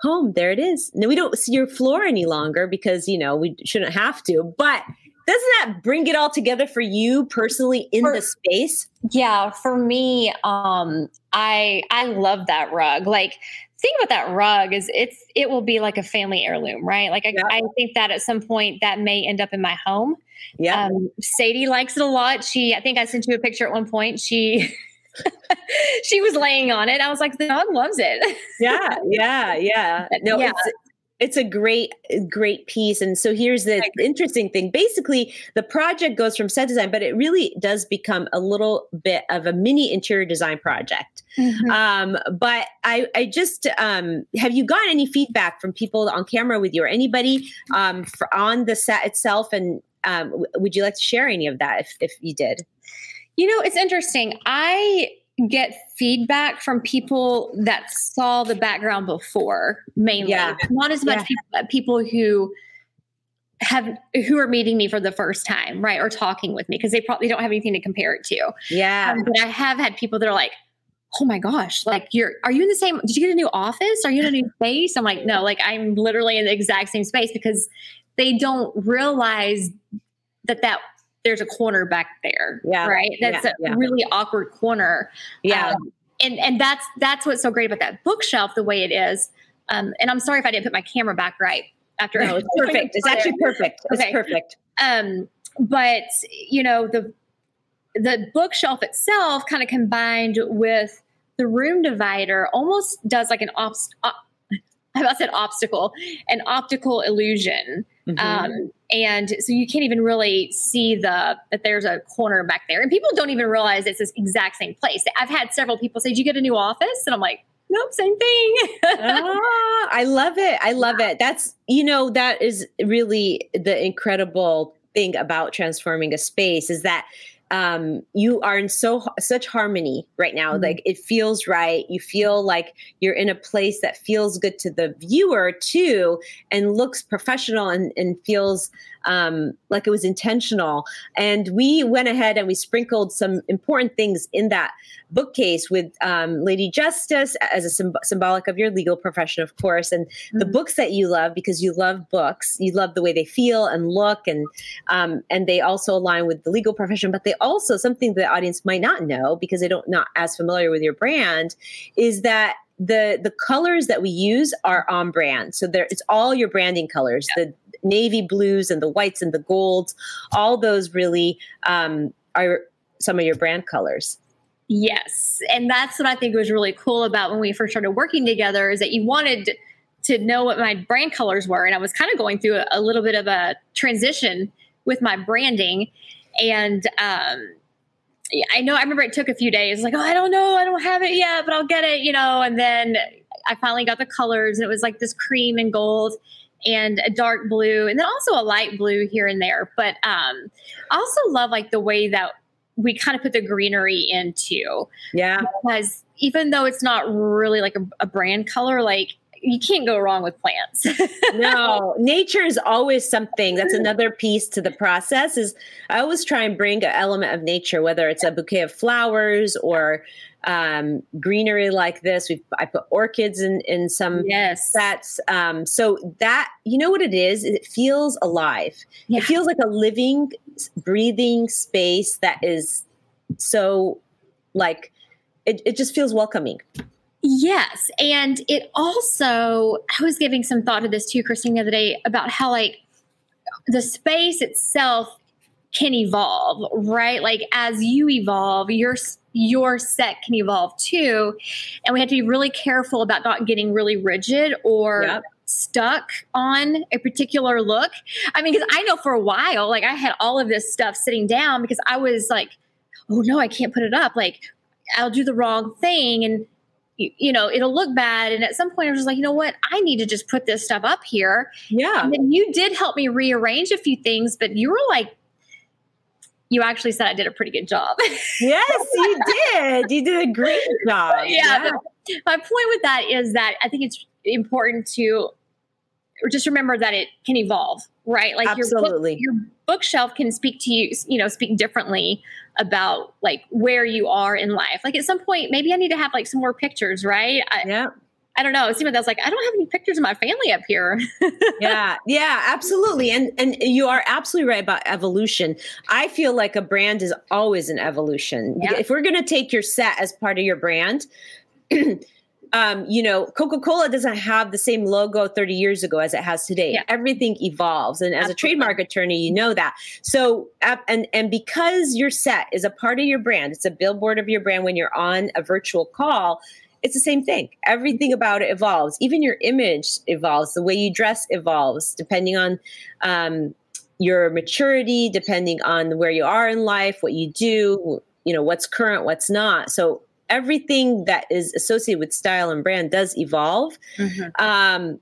home. There it is. Now we don't see your floor any longer because, you know, we shouldn't have to, but doesn't that bring it all together for you personally in for, the space? Yeah, for me, um, I I love that rug. Like thing about that rug is it's it will be like a family heirloom, right? Like I, yeah. I think that at some point that may end up in my home. Yeah. Um, Sadie likes it a lot. She I think I sent you a picture at one point. She she was laying on it. I was like, the dog loves it. yeah, yeah, yeah. No, yeah. it's it's a great great piece. And so here's the interesting thing. Basically the project goes from set design but it really does become a little bit of a mini interior design project. Mm-hmm. um, but i i just um, have you gotten any feedback from people on camera with you or anybody um, for, on the set itself? And um, would you like to share any of that if, if you did? You know it's interesting. I get feedback from people that saw the background before mainly. Yeah. not as much yeah. people, people who have who are meeting me for the first time right or talking with me because they probably don't have anything to compare it to. Yeah. Um, but i have had people that are like oh my gosh like you're are you in the same did you get a new office? Are you in a new space? I'm like no like i'm literally in the exact same space because they don't realize that that there's a corner back there. Yeah. Right. That's yeah, a yeah. really awkward corner. Yeah. Um, and and that's that's what's so great about that bookshelf the way it is. Um, and I'm sorry if I didn't put my camera back right after. No, it's perfect. it's actually perfect. It's okay. perfect. Um, but you know the the bookshelf itself kind of combined with the room divider almost does like an obst- op- I said obstacle, an optical illusion. Mm-hmm. Um, and so you can't even really see the that there's a corner back there. And people don't even realize it's this exact same place. I've had several people say did you get a new office? And i'm like nope same thing. Ah, i love it. I love it. That's you know that is really the incredible thing about transforming a space is that um, you are in so such harmony right now. Mm-hmm. Like it feels right. You feel like you're in a place that feels good to the viewer too, and looks professional and, and feels um, like it was intentional. And we went ahead and we sprinkled some important things in that bookcase with um, Lady Justice as a symb- symbolic of your legal profession, of course, and mm-hmm. the books that you love because you love books. You love the way they feel and look, and um, and they also align with the legal profession. But they also something the audience might not know because they don't not as familiar with your brand is that the the colors that we use are on brand so there it's all your branding colors yeah. the navy blues and the whites and the golds all those really um, are some of your brand colors yes and that's what i think was really cool about when we first started working together is that you wanted to know what my brand colors were and i was kind of going through a, a little bit of a transition with my branding and um, I know I remember it took a few days, like, oh, I don't know, I don't have it yet, but I'll get it, you know. And then I finally got the colors, and it was like this cream and gold and a dark blue, and then also a light blue here and there. But um, I also love like the way that we kind of put the greenery into. Yeah. Because even though it's not really like a, a brand color, like you can't go wrong with plants. no, nature is always something. That's another piece to the process. Is I always try and bring an element of nature, whether it's a bouquet of flowers or um, greenery like this. We I put orchids in in some yes sets. Um, so that you know what it is. It feels alive. Yeah. It feels like a living, breathing space that is so like it, it just feels welcoming. Yes. And it also, I was giving some thought to this too, Christine, the other day about how, like, the space itself can evolve, right? Like, as you evolve, your your set can evolve too. And we have to be really careful about not getting really rigid or yep. stuck on a particular look. I mean, because I know for a while, like I had all of this stuff sitting down because I was like, oh no, I can't put it up. Like I'll do the wrong thing and you, you know it'll look bad. And at some point, I was like, you know what, I need to just put this stuff up here. Yeah. And then you did help me rearrange a few things, but you were like. You actually said I did a pretty good job. yes, you did. You did a great job. yeah. yeah. My point with that is that I think it's important to just remember that it can evolve, right? Like Absolutely. Your, book, your bookshelf can speak to you, you know, speak differently about like where you are in life. Like at some point, maybe I need to have like some more pictures, right? I, yeah. I don't know. It seemed like I was like, I don't have any pictures of my family up here. yeah, yeah, absolutely. And and you are absolutely right about evolution. I feel like a brand is always an evolution. Yeah. If we're gonna take your set as part of your brand, um, you know, Coca Cola doesn't have the same logo 30 years ago as it has today. Yeah. Everything evolves. And as Absolutely. a trademark attorney, you know that. So, and, and because your set is a part of your brand, it's a billboard of your brand when you're on a virtual call, it's the same thing. Everything about it evolves. Even your image evolves. The way you dress evolves depending on, um, your maturity, depending on where you are in life, what you do, you know, what's current, what's not. So everything that is associated with style and brand does evolve. Mm-hmm. Um,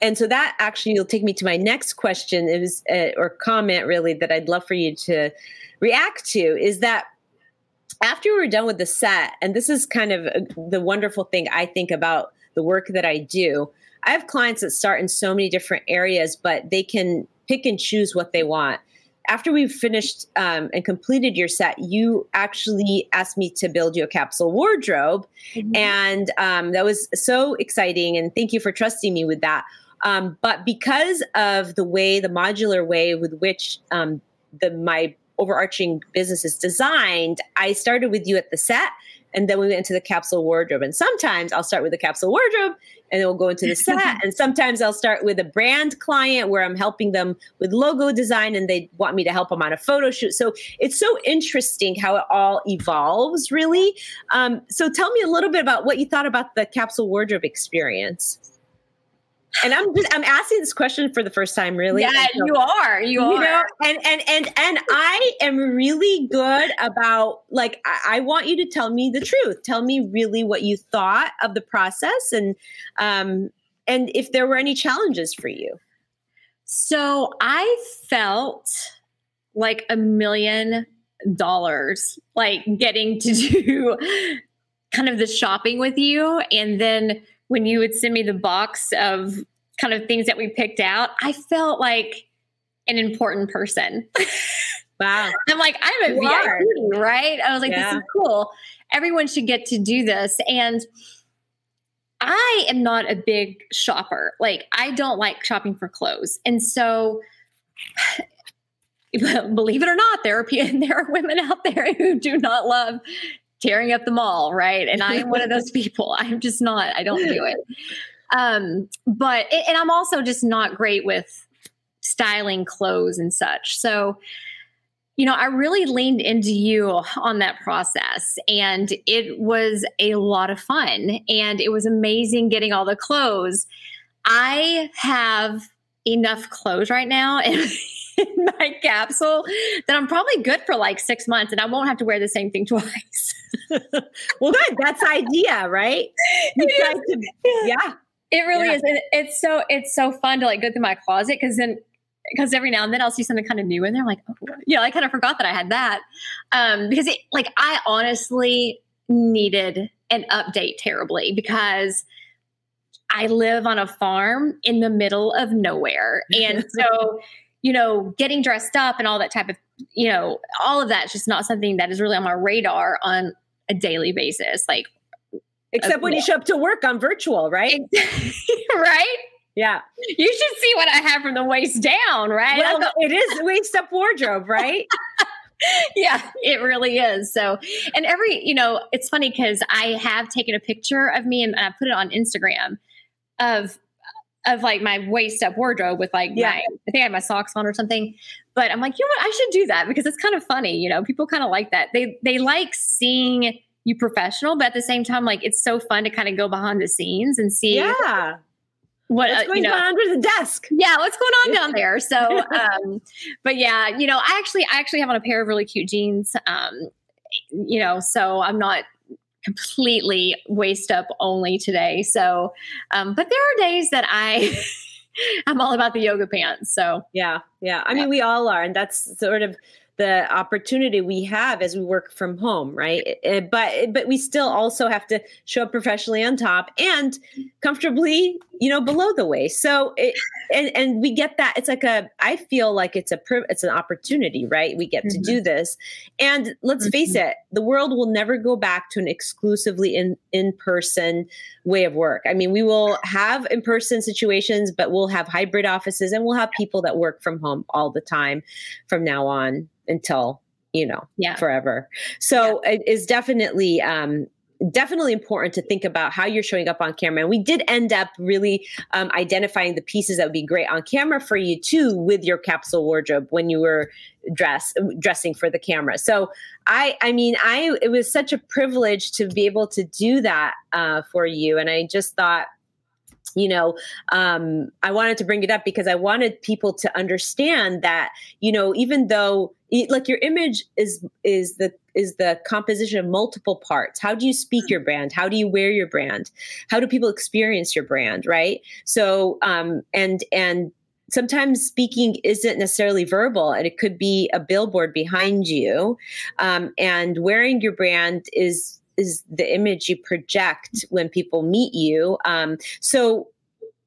and so that actually will take me to my next question is uh, or comment really that I'd love for you to react to is that after we're done with the set and this is kind of the wonderful thing I think about the work that I do I have clients that start in so many different areas but they can pick and choose what they want after we've finished um, and completed your set, you actually asked me to build you a capsule wardrobe. Mm-hmm. And um, that was so exciting. And thank you for trusting me with that. Um, but because of the way, the modular way with which um, the my overarching business is designed, I started with you at the set and then we went into the capsule wardrobe. And sometimes I'll start with the capsule wardrobe and then we'll go into the set. and sometimes I'll start with a brand client where I'm helping them with logo design and they want me to help them on a photo shoot. So it's so interesting how it all evolves, really. Um, so tell me a little bit about what you thought about the capsule wardrobe experience and I'm just I'm asking this question for the first time, really. Yeah, so, you are. You, you are. Know, and and and and I am really good about like I, I, want you to tell me the truth. Tell me really what you thought of the process and um and if there were any challenges for you. So I felt like a million dollars like getting to do kind of the shopping with you and then when you would send me the box of kind of things that we picked out, I felt like an important person. Wow. I'm like, I'm a you VIP, are. right? I was like, yeah. this is cool. Everyone should get to do this. And I am not a big shopper. Like, I don't like shopping for clothes. And so, believe it or not, there are there are women out there who do not love tearing up the mall, right? And I am one of those people. I'm just not, I don't do it. Um, but, and I'm also just not great with styling clothes and such. So, you know, I really leaned into you on that process and it was a lot of fun and it was amazing getting all the clothes. I have enough clothes right now and in my capsule that I'm probably good for like six months and I won't have to wear the same thing twice. well, good. That's idea, right? To, yeah. It really yeah. is. it's so it's so fun to like go through my closet because then because every now and then I'll see something kind of new in there. I'm like, oh, yeah, I kind of forgot that I had that. Um, because it like I honestly needed an update terribly because I live on a farm in the middle of nowhere. And so you know, getting dressed up and all that type of, you know, all of that's just not something that is really on my radar on a daily basis. Like, except when you show up to work on virtual, right? right? Yeah. You should see what I have from the waist down, right? Well, it is waist up wardrobe, right? yeah, it really is. So, and every, you know, it's funny because I have taken a picture of me and I put it on Instagram of of like my waist up wardrobe with like yeah. my, I think I have my socks on or something. But I'm like, you know what? I should do that because it's kind of funny. You know, people kind of like that. They they like seeing you professional, but at the same time, like it's so fun to kind of go behind the scenes and see. Yeah. what, what's uh, going you know, on under the desk? Yeah, what's going on down there? So, um, but yeah, you know, I actually, I actually have on a pair of really cute jeans. Um, you know, so I'm not completely waist up only today. So, um, but there are days that I. I'm all about the yoga pants. So, yeah, yeah. I mean, we all are. And that's sort of the opportunity we have as we work from home right but but we still also have to show up professionally on top and comfortably you know below the waist so it, and and we get that it's like a i feel like it's a it's an opportunity right we get mm-hmm. to do this and let's mm-hmm. face it the world will never go back to an exclusively in in person way of work i mean we will have in person situations but we'll have hybrid offices and we'll have people that work from home all the time from now on until you know yeah. forever so yeah. it is definitely um definitely important to think about how you're showing up on camera. And we did end up really um, identifying the pieces that would be great on camera for you too with your capsule wardrobe when you were dress dressing for the camera. So I, I mean, I it was such a privilege to be able to do that uh, for you, and I just thought you know um, i wanted to bring it up because i wanted people to understand that you know even though like your image is is the is the composition of multiple parts. How do you speak your brand? How do you wear your brand? How do people experience your brand right? So um and and sometimes speaking isn't necessarily verbal and it could be a billboard behind you. Um, and wearing your brand is is the image you project when people meet you. Um, so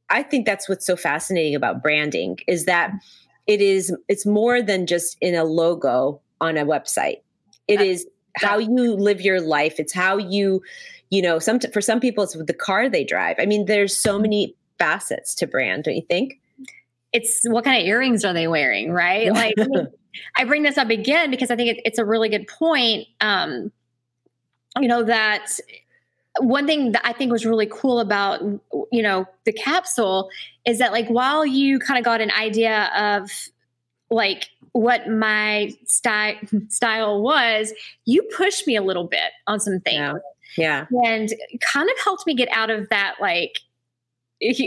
I think that's what's so fascinating about branding is that it is it's more than just in a logo on a website. It is how you live your life. It's how you, you know, some for some people it's the car they drive. I mean, there's so many facets to brand, don't you think? It's what kind of earrings are they wearing, right? Like I, I bring this up again because I think it, it's a really good point. Um, you know that one thing that I think was really cool about you know the capsule is that like while you kind of got an idea of like what my style style was, you pushed me a little bit on some things. Yeah. yeah. And kind of helped me get out of that like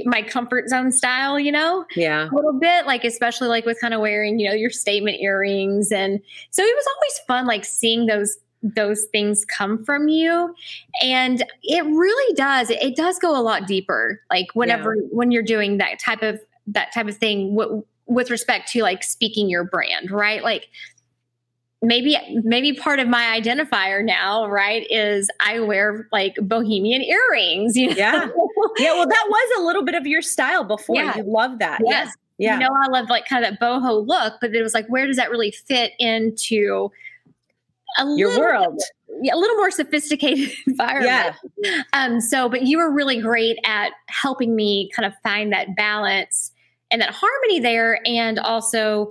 my comfort zone style, you know? Yeah. A little bit, like especially like with kind of wearing, you know, your statement earrings. And so it was always fun like seeing those those things come from you and it really does it does go a lot deeper like whenever yeah. when you're doing that type of that type of thing w- with respect to like speaking your brand right like maybe maybe part of my identifier now right is i wear like bohemian earrings you know? yeah yeah well that was a little bit of your style before yeah. you love that yes yeah. you know i love like kind of that boho look but it was like where does that really fit into a your little, world a little more sophisticated environment. Yeah. Um, so, but you were really great at helping me kind of find that balance and that harmony there, and also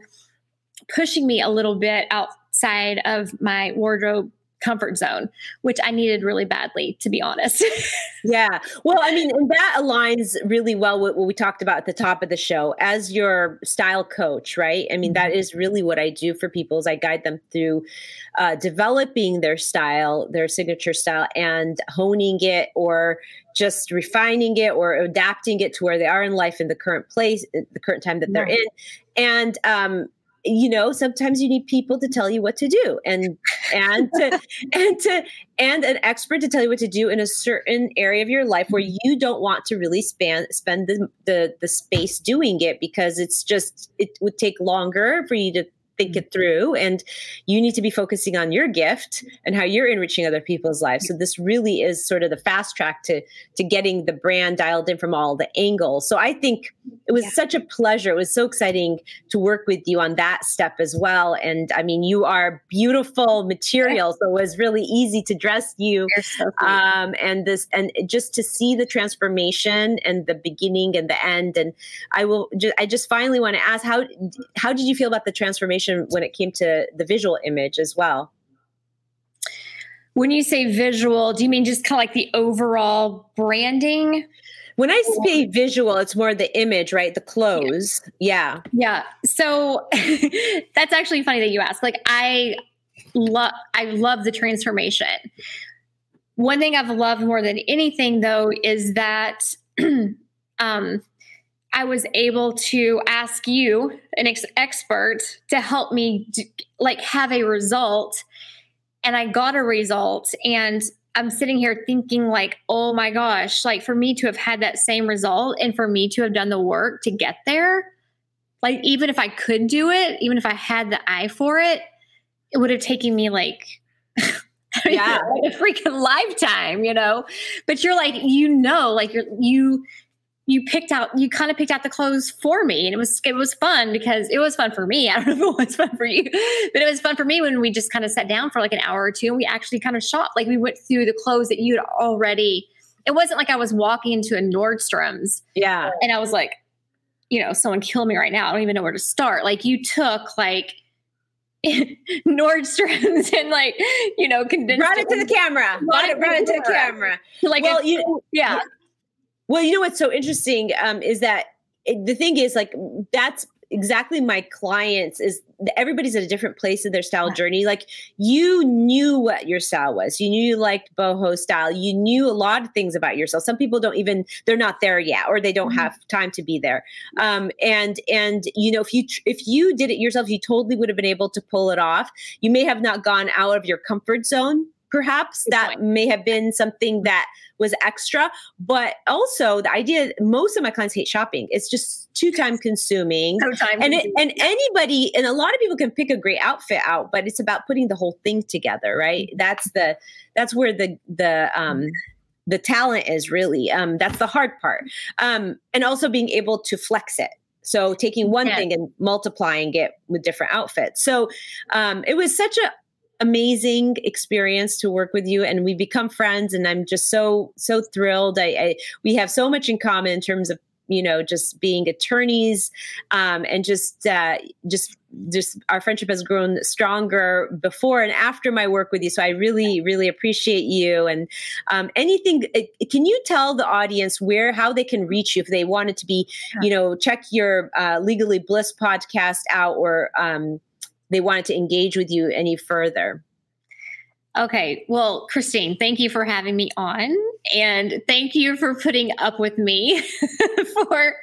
pushing me a little bit outside of my wardrobe comfort zone, which I needed really badly, to be honest. yeah. Well, I mean, and that aligns really well with what we talked about at the top of the show as your style coach, right? I mean, that mm-hmm. really what I do for people is I guide them through uh, developing their style, their signature style, and honing it or just refining it or adapting it to where they are in life in the current place, the current time that they're in. And um, you know sometimes you need people to tell you what to do and and to and to and an expert to tell you what to do in a certain area of your life where mm-hmm. you don't want to really span spend the the, the space doing it because it's just it would take longer for you to think it through and you need to be focusing on your gift and how you're enriching other people's lives. So this really is sort of the fast track to to getting the brand dialed in from all the angles. So i think it was yeah. such a pleasure. It was so exciting to work with you on that step as well. And i mean you are beautiful material so it was really easy to dress you so um, and this and just to see the transformation and the beginning and the end. And i will just i just finally want to ask how how did you feel about the transformation when it came to the visual image as well. When you say visual, do you mean just kind of like the overall branding? When I say visual, it's more the image, right? The clothes. Yeah. Yeah. So that's actually funny that you ask. Like I love I love the transformation. One thing I've loved more than anything though is that um I was able to ask you, an ex- expert, to help me like have a result, and I got a result, and I'm sitting here thinking like, oh my gosh, like for me to have had that same result and for me to have done the work to get there, like even if I could do it, even if I had the eye for it, it would have taken me like yeah, like a freaking lifetime, you know. But you're like, you know, like you're you you picked out you kind of picked out the clothes for me. And it was it was fun because it was fun for me. I don't know if it was fun for you but it was fun for me when we just kind of sat down for like an hour or two and we actually kind of shopped. Like we went through the clothes that you'd already it wasn't like i was walking into a nordstrom's yeah. and i was like you know someone kill me right now. I don't even know where to start. Like you took like Nordstrom's and like you know condensed brought it to the camera. Brought it, brought it to the camera. like well you yeah well, you know what's so interesting um, is that it, the thing is like that's exactly my clients is everybody's at a different place in their style journey. Like you knew what your style was. You knew you liked boho style. You knew a lot of things about yourself. Some people don't even they're not there yet or they don't mm-hmm. have time to be there. Um, and and you know if you if you did it yourself you totally would have been able to pull it off. You may have not gone out of your comfort zone perhaps Good that point. may have been something that was extra but also the idea most of my clients hate shopping. It's just too time consuming. So time and it, and anybody and a lot of people can pick a great outfit out but it's about putting the whole thing together right? Mm-hmm. that's the that's where the the um the talent is really um that's the hard part. Um and also being able to flex it. So taking one thing and multiplying it with different outfits. So um, it was such a amazing experience to work with you and we become friends and i'm just so so thrilled. I, I, we have so much in common in terms of you know just being attorneys um, and just uh, just just our friendship has grown stronger before and after my work with you. So i really really appreciate you. And um, anything uh, can you tell the audience where how they can reach you if they wanted to be you know check your uh, legally bliss podcast out or um, they wanted to engage with you any further. Okay. Well, Christine, thank you for having me on. And thank you for putting up with me for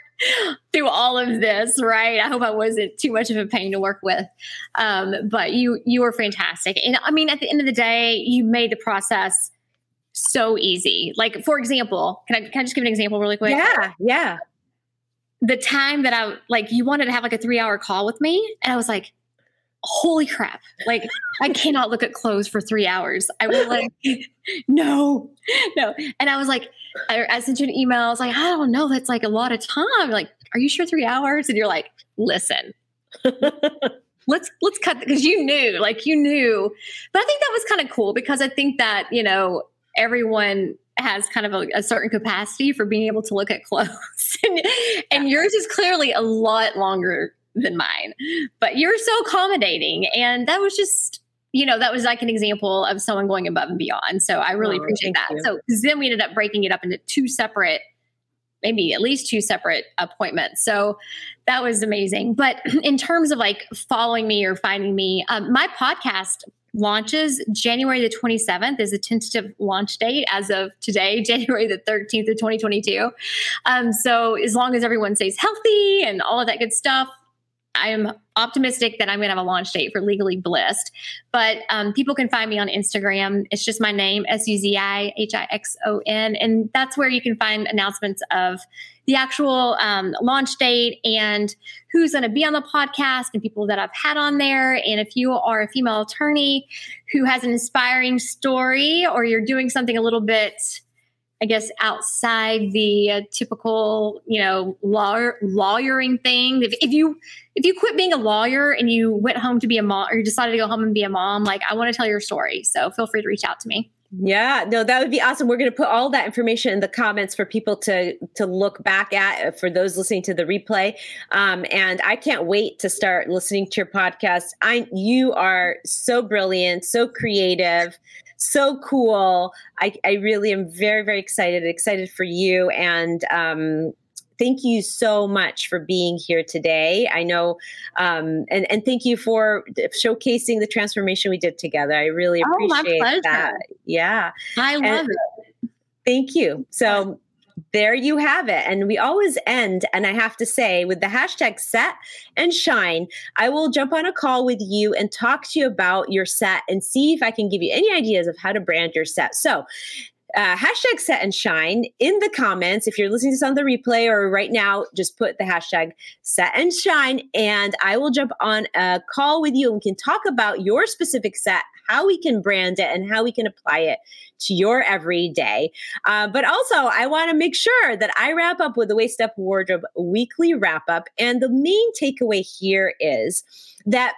through all of this, right? I hope I wasn't too much of a pain to work with. Um, but you you were fantastic. And I mean, at the end of the day, you made the process so easy. Like, for example, can I can I just give an example really quick? Yeah, yeah. The time that I like you wanted to have like a three hour call with me, and I was like, holy crap. Like i cannot look at clothes for three hours. I was like no no. And i was like I, I, sent you an email. I was like i don't know. That's like a lot of time. Like are you sure three hours? And you're like listen. Let's let's cut because you knew like you knew. But i think that was kind of cool because i think that you know everyone has kind of a, a, certain capacity for being able to look at clothes. And, and yours is clearly a lot longer than mine. But you're so accommodating. And that was just, you know, that was like an example of someone going above and beyond. So I really oh, appreciate that. You. So then we ended up breaking it up into two separate maybe at least two separate appointments. So that was amazing. But in terms of like following me or finding me, um, my podcast launches January the 27th is a tentative launch date as of today, January the 13th of 2022. Um, so as long as everyone stays healthy and all of that good stuff, I am optimistic that I'm going to have a launch date for Legally Blissed. But um, people can find me on Instagram. It's just my name, S U Z I H I X O N. And that's where you can find announcements of the actual um, launch date and who's going to be on the podcast and people that I've had on there. And if you are a female attorney who has an inspiring story or you're doing something a little bit I guess outside the uh, typical, you know, lawyer lawyering thing. If, if you if you quit being a lawyer and you went home to be a mom, or you decided to go home and be a mom, like I want to tell your story. So feel free to reach out to me. Yeah, no, that would be awesome. We're going to put all that information in the comments for people to to look back at uh, for those listening to the replay. Um, and I can't wait to start listening to your podcast. I you are so brilliant, so creative so cool. I, I really am very, very excited, excited for you. And um, thank you so much for being here today. I know, um, and and thank you for showcasing the transformation we did together. I really appreciate oh, that. Yeah, I love and it. Thank you. So. There you have it. And we always end, and I have to say, with the hashtag set and shine, I will jump on a call with you and talk to you about your set and see if I can give you any ideas of how to brand your set. So, uh, hashtag set and shine in the comments. If you're listening to this on the replay or right now, just put the hashtag set and shine, and I will jump on a call with you and we can talk about your specific set, how we can brand it, and how we can apply it to your everyday. Uh, but also, I want to make sure that I wrap up with the Waist Up Wardrobe weekly wrap up. And the main takeaway here is that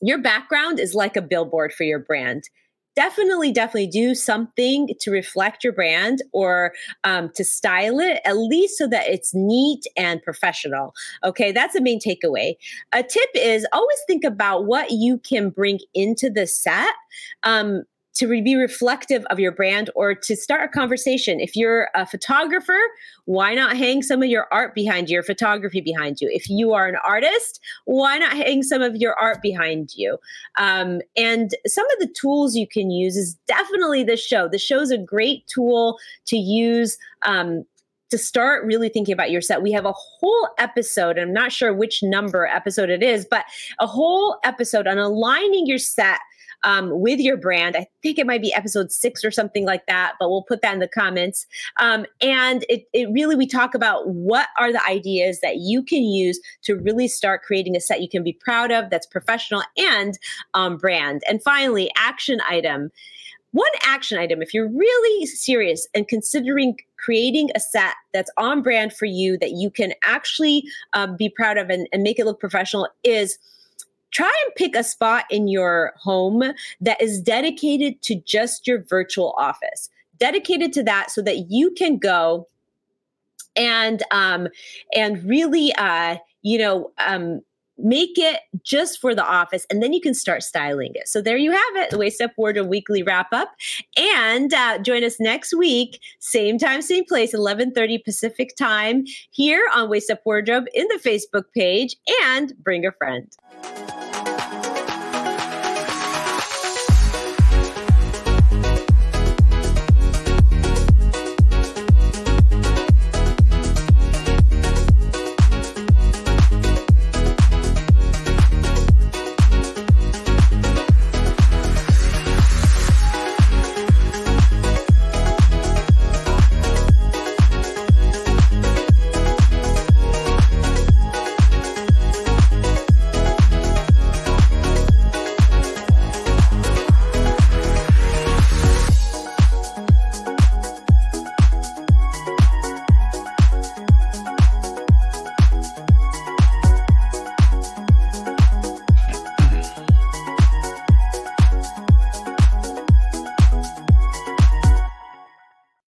your background is like a billboard for your brand definitely definitely do something to reflect your brand or um, to style it at least so that it's neat and professional okay? That's the main takeaway. A tip is always think about what you can bring into the set um, to re- be reflective of your brand or to start a conversation. If you're a photographer, why not hang some of your art behind you, your photography behind you? If you are an artist, why not hang some of your art behind you? Um, and some of the tools you can use is definitely the show. The show is a great tool to use. Um, to start really thinking about your set. We have a whole episode, I'm not sure which number episode it is, but a whole episode on aligning your set um, with your brand. I think it might be episode six or something like that, but we'll put that in the comments. Um, and it, it really, we talk about what are the ideas that you can use to really start creating a set you can be proud of that's professional and um, brand. And finally, action item one action item if you're really serious and considering creating a set that's on brand for you that you can actually um, be proud of and, and, make it look professional is try and pick a spot in your home that is dedicated to just your virtual office dedicated to that so that you can go and um and really uh you know um make it just for the office and then you can start styling it. So there you have it the waist up wardrobe weekly wrap up. And uh, join us next week same time same place 11.30 pacific time here on waist up wardrobe in the facebook page and bring a friend